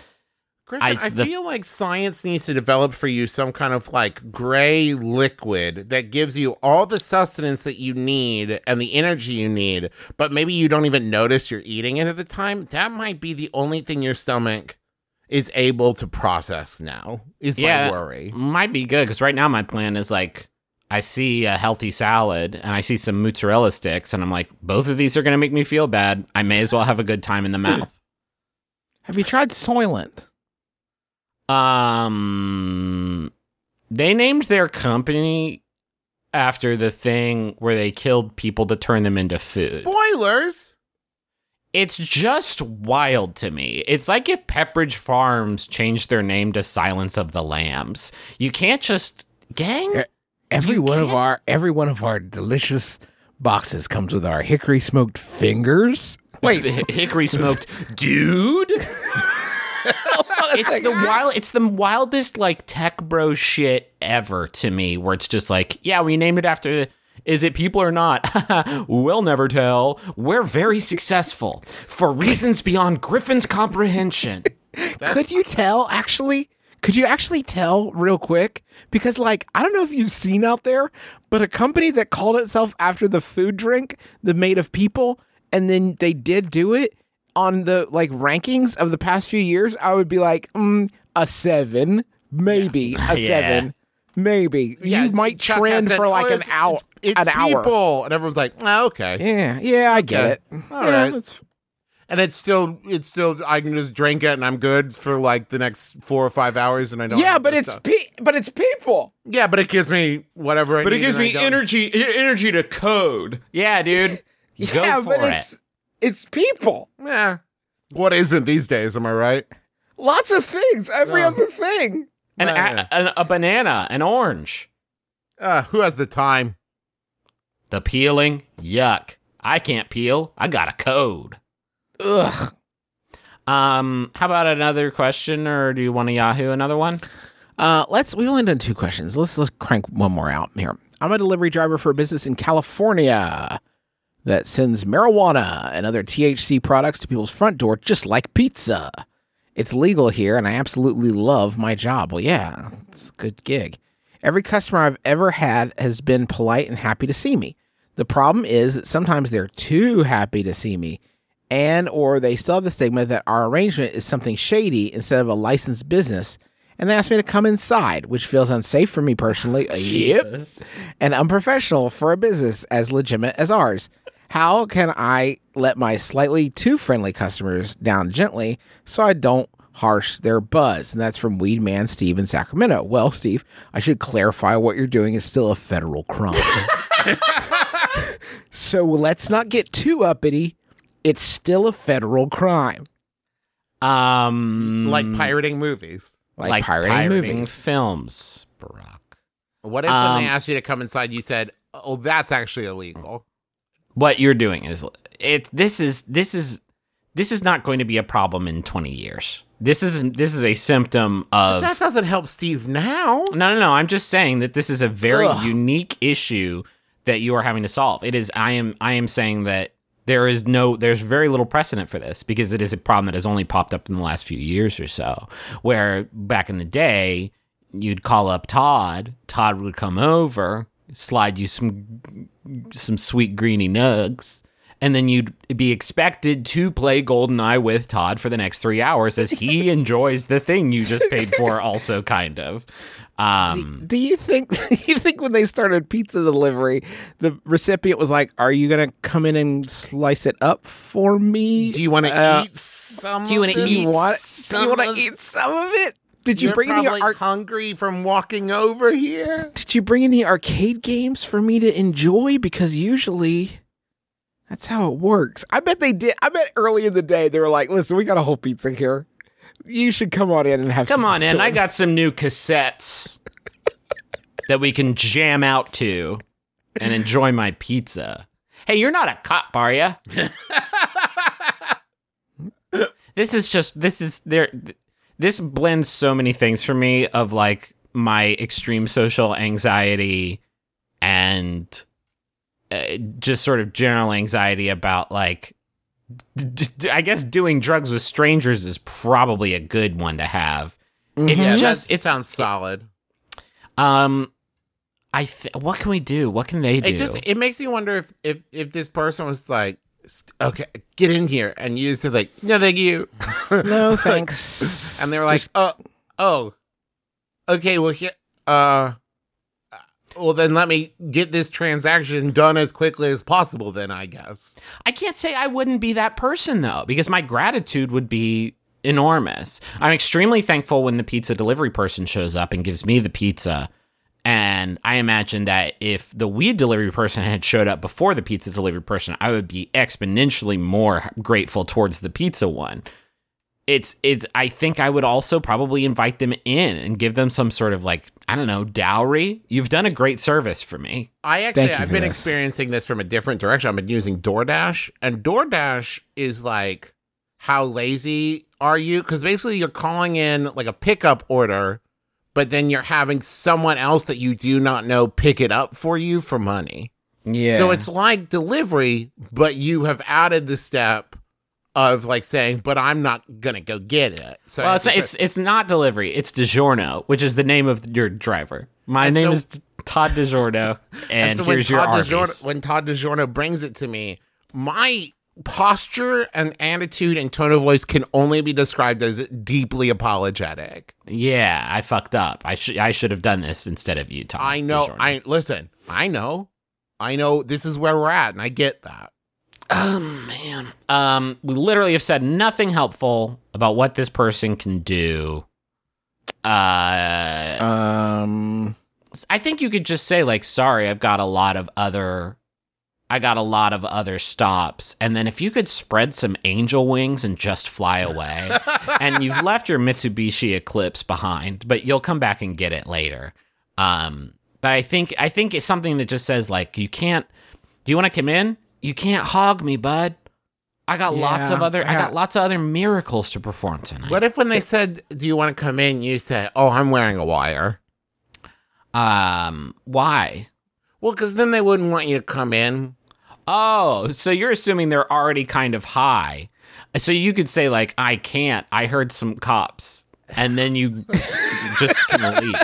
Griffin, I- I, the- feel like science needs to develop for you some kind of like gray liquid that gives you all the sustenance that you need and the energy you need, but maybe you don't even notice you're eating it at the time. That might be the only thing your stomach is able to process now. Is Yeah. my worry. Might be good because right now my plan is like. I see a healthy salad and I see some mozzarella sticks, and I'm like, both of these are going to make me feel bad. I may as well have a good time in the mouth. have you tried Soylent? Um, they named their company after the thing where they killed people to turn them into food. Spoilers. It's just wild to me. It's like if Pepperidge Farms changed their name to Silence of the Lambs. You can't just gang. Yeah. Every You one of can't- our every one of our delicious boxes comes with our hickory smoked fingers. Wait, hickory smoked, dude. it's the wild. It's the wildest like tech bro shit ever to me. Where it's just like, yeah, we named it after. Is it people or not? we'll never tell. We're very successful for reasons beyond Griffin's comprehension. could you tell actually? Could you actually tell real quick? Because like I don't know if you've seen out there, but a company that called itself after the food drink, the made of people, and then they did do it on the like rankings of the past few years, I would be like, mm, a seven, maybe a Yeah. seven, maybe. Yeah, you might Chuck trend said, for like "Oh, an it's- hour, It's, it's an hour. people, and everyone's like, oh, okay. Yeah, yeah, I get it. All yeah, right. that's- And it's still, it's still, I can just drink it and I'm good for like the next four or five hours, and I don't. yeah, but it's pe- but it's people. yeah, but it gives me whatever. I But it gives me energy, energy to code. Yeah, dude. Go yeah, for but it. it's it's people. Yeah. What isn't these days? Am I right? Lots of things. Every No. other thing. An, Yeah. a, an- a banana, an orange. Uh, who has the time? The peeling, yuck. I can't peel. I got a code. Ugh. Um, how about another question, or do you want to Yahoo another one? Uh, let's. We've only done two questions. Let's let's crank one more out here. I'm a delivery driver for a business in California that sends marijuana and other THC products to people's front door, just like pizza. It's legal here, and I absolutely love my job. Well, yeah, it's a good gig. Every customer I've ever had has been polite and happy to see me. The problem is that sometimes they're too happy to see me, and or they still have the stigma that our arrangement is something shady instead of a licensed business, and they ask me to come inside, which feels unsafe for me personally. yep, and unprofessional for a business as legitimate as ours. How can I let my slightly too friendly customers down gently so I don't harsh their buzz? And that's from Weed Man Steve in Sacramento. Well, Steve, I should clarify what you're doing is still a federal crime. so let's not get too uppity. It's still a federal crime. Um, Like pirating movies. Like, pirating, movies. films, Barack. What if when Um, they asked you to come inside, you said, "Oh, that's actually illegal." What you're doing is it. This is this is this is not going to be a problem in 20 years. This is this is a symptom of That doesn't help Steve now. No, no, no. I'm just saying that this is a very Ugh. unique issue that you are having to solve. It is. I am. I am saying that there is no. There's very little precedent for this because it is a problem that has only popped up in the last few years or so. Where back in the day, you'd call up Todd. Todd would come over, slide you some some sweet greeny nugs. And then you'd be expected to play GoldenEye with Todd for the next three hours as he enjoys the thing you just paid for, also kind of. Um, Do you think you think when they started pizza delivery, the recipient was like, "Are you gonna come in and slice it up for me? Do you want to Uh, eat some? do you want wanna to Do you want? Do some you want of- to eat some of it? Did you You're bring any probably art? hungry from walking over here? Did you bring any arcade games for me to enjoy? Because usually that's how it works. I bet they did. I bet early in the day they were like, "Listen, we got a whole pizza here. You should come on in and have Come some on in. pizza." I got some new cassettes that we can jam out to and enjoy my pizza. Hey, you're not a cop, are you? this is just this is there this blends so many things for me of like my extreme social anxiety and uh, just sort of general anxiety about like d- d- I guess doing drugs with strangers is probably a good one to have. It's Yeah, just it sounds solid. um I th- what can we do? What can they do? It just it makes me wonder if if if this person was like, okay, get in here, and you said like, no, thank you, no thanks. and they were like, oh, oh, okay, well, here, uh, well then let me get this transaction done as quickly as possible. Then I guess. I can't say I wouldn't be that person though, because my gratitude would be enormous. I'm extremely thankful when the pizza delivery person shows up and gives me the pizza. And I imagine that if the weed delivery person had showed up before the pizza delivery person, I would be exponentially more grateful towards the pizza one. It's it's I think I would also probably invite them in and give them some sort of like, I don't know, dowry. You've done a great service for me. I actually I've been this. experiencing this from a different direction. I've been using DoorDash, and DoorDash is like, how lazy are you? Because basically you're calling in like a pickup order, but then you're having someone else that you do not know pick it up for you for money. yeah. So it's like delivery, but you have added the step of like saying, "But I'm not gonna go get it." So Well, it's have it's it's not delivery. It's DiGiorno, which is the name of your driver. My And name so- is Todd DiGiorno, and, so when here's your Todd. DiGiorno, when Todd DiGiorno brings it to me, my posture and attitude and tone of voice can only be described as deeply apologetic. yeah, I fucked up. I should I should have done this instead of you, Todd. I know. DiGiorno. I listen. I know. I know. This is where we're at, and I get that. Oh man. Um, we literally have said nothing helpful about what this person can do. Uh, um. I think you could just say like, "Sorry, I've got a lot of other, I got a lot of other stops," and then if you could spread some angel wings and just fly away, and you've left your Mitsubishi Eclipse behind, but you'll come back and get it later. Um, but I think I think it's something that just says like, you can't. Do you want to come in? You can't hog me, bud. I got lots of other. I I got got- lots of other miracles to perform tonight. What if when they said, "Do you want to come in?" You said, "Oh, I'm wearing a wire." Um, why? Well, because then they wouldn't want you to come in. Oh, so you're assuming they're already kind of high. So you could say like, "I can't. I heard some cops," and then you just can leave.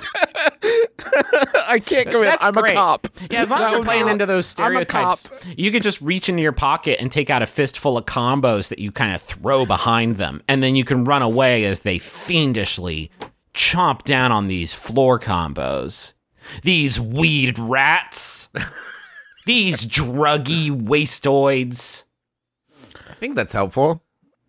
I can't go in. That's I'm great. a cop. Yeah, as long as you're playing into those I'm a cop. stereotypes, you could just reach into your pocket and take out a fistful of combos that you kind of throw behind them, and then you can run away as they fiendishly chomp down on these floor combos. These weed rats. these druggy wastoids. I think that's helpful.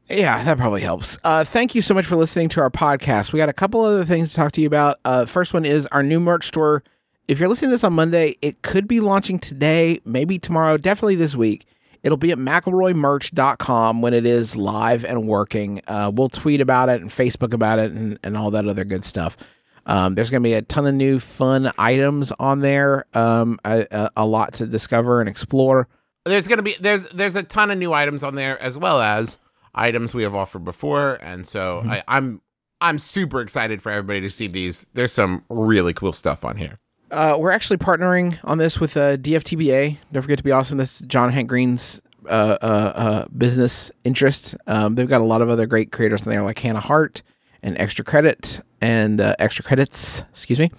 Yeah, that probably helps. Uh, thank you so much for listening to our podcast. We got a couple other things to talk to you about. Uh, first one is our new merch store. If you're listening to this on Monday, it could be launching today, maybe tomorrow, definitely this week. It'll be at McElroymerch.com when it is live and working. Uh, we'll tweet about it and Facebook about it and, and all that other good stuff. Um, there's going to be a ton of new fun items on there, um, a, a, a lot to discover and explore. There's gonna be there's there's a ton of new items on there as well as items we have offered before, and so I, I'm I'm super excited for everybody to see these. There's some really cool stuff on here. Uh, we're actually partnering on this with uh, DFTBA. Don't forget to be awesome. This is John Hank Green's uh, uh, uh, business interests. Um, they've got a lot of other great creators in there, like Hannah Hart and Extra Credit and uh, Extra Credits. Excuse me.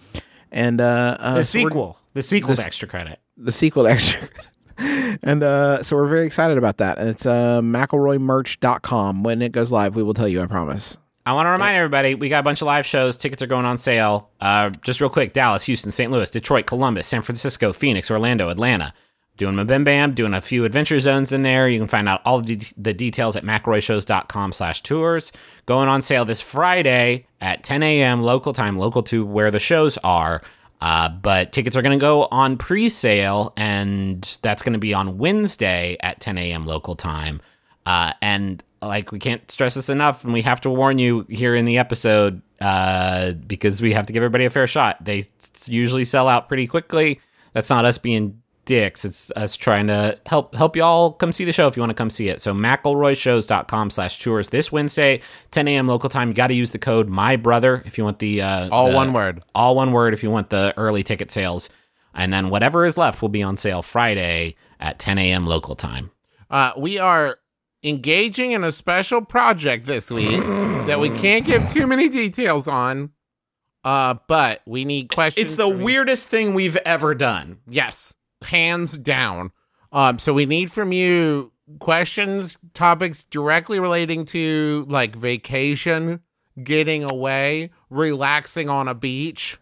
And uh, uh, The so we're- sequel. The sequel to extra credit. the sequel to Extra. and uh, so we're very excited about that. And it's uh, McElroymerch.com. When it goes live, we will tell you. I promise. I want to remind everybody we got a bunch of live shows. Tickets are going on sale. Uh, just real quick Dallas, Houston, St. Louis, Detroit, Columbus, San Francisco, Phoenix, Orlando, Atlanta. doing MBMBaM, doing a few adventure zones in there. You can find out all the, the details at McElroyshows.com slash tours. Going on sale this Friday at 10 a.m. local time, local to where the shows are. Uh, but tickets are going to go on pre-sale, and that's going to be on Wednesday at 10 a.m. local time. Uh, and like we can't stress this enough, and we have to warn you here in the episode uh, because we have to give everybody a fair shot. They usually sell out pretty quickly. That's not us being dicks. It's us trying to help help y'all come see the show if you want to come see it. So McElroyshows.com slash tours this Wednesday, 10 a.m. local time. You got to use the code my brother if you want the uh, All the- one word. all one word if you want the early ticket sales. And then whatever is left will be on sale Friday at 10 a.m. local time. Uh, we are engaging in a special project this week that we can't give too many details on. Uh, but we need questions. It's the from you. weirdest thing we've ever done. Yes, hands down. Um, so we need from you questions, topics directly relating to like vacation, getting away, relaxing on a beach,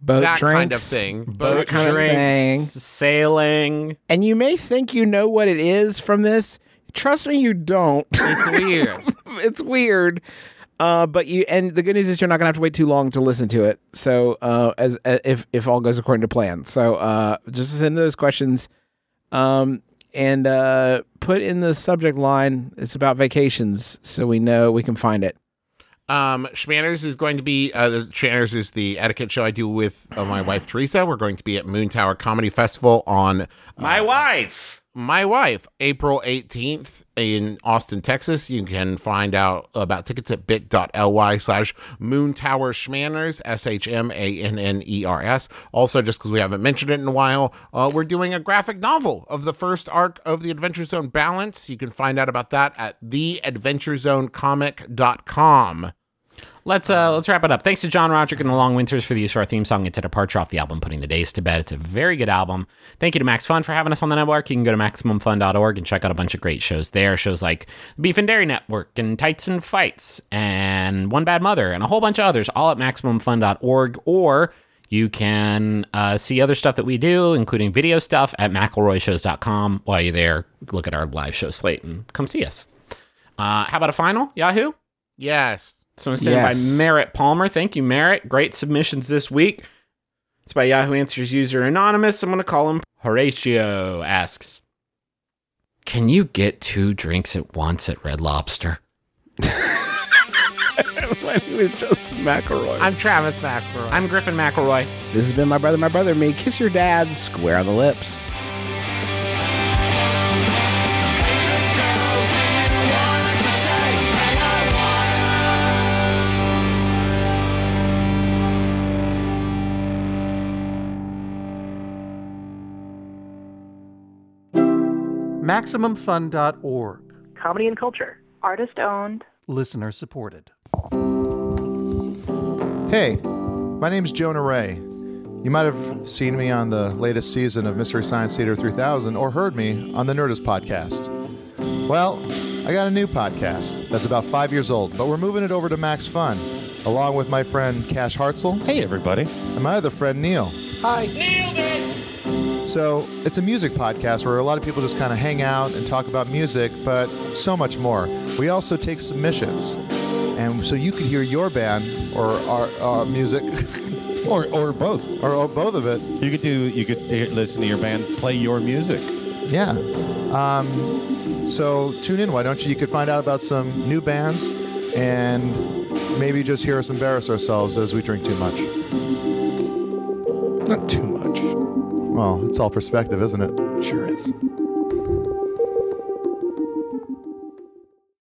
Boat that drinks, kind of thing. Boat kind of drinks, thing. sailing. And you may think you know what it is from this. Trust me, you don't. It's weird. it's weird. Uh, but you and the good news is you're not gonna have to wait too long to listen to it. So uh, as, as if if all goes according to plan. So uh, just send those questions, um, and uh, put in the subject line. It's about vacations, so we know we can find it. Um, Shmanners is going to be uh, the Shmanners is the etiquette show I do with uh, my wife Teresa. We're going to be at Moontower Comedy Festival on My wife. My wife April 18th in Austin, Texas. You can find out about tickets at bit.ly slash Moon Tower Shmanners, S H M A N N E R S. Also, just because we haven't mentioned it in a while, uh, we're doing a graphic novel of the first arc of the Adventure Zone Balance. You can find out about that at theadventurezonecomic.com. Let's uh let's wrap it up. Thanks to John Roderick and the Long Winters for the use of our theme song. It's a departure off the album Putting the Days to Bed. It's a very good album. Thank you to Max Fun for having us on the network. You can go to maximumfun.org and check out a bunch of great shows there. Shows like Beef and Dairy Network and Tights and Fights and One Bad Mother and a whole bunch of others, all at maximumfun.org. Or you can uh, see other stuff that we do, including video stuff at McElroyshows.com. While you're there, look at our live show slate and come see us. Uh, how about a final? Yahoo? Yes. So I'm sent Yes. by Merritt Palmer. Thank you, Merritt. Great submissions this week. It's by Yahoo Answers user Anonymous. I'm going to call him Horatio. Asks, Can you get two drinks at once at Red Lobster? My name is Justin McElroy. I'm Travis McElroy. I'm Griffin McElroy. This has been my brother, my brother, me. Kiss your dad square on the lips. MaximumFun.org. comedy and culture. Artist owned. Listener supported. Hey, my name's Jonah Ray. You might have seen me on the latest season of Mystery Science Theater 3000 or heard me on the Nerdist podcast. Well, I got a new podcast that's about five years old, but we're moving it over to Max Fun, along with my friend Cash Hartzell. Hey, everybody. And my other friend Neil. Hi. Nailed it! So, it's a music podcast where a lot of people just kind of hang out and talk about music, but so much more. We also take submissions. And so you could hear your band or our, our music, or or both, or, or both of it. You could do. You could listen to your band play your music. Yeah. Um, so tune in. Why don't you? You could find out about some new bands and maybe just hear us embarrass ourselves as we drink too much. Not too much. Well, it's all perspective, isn't it? Sure is.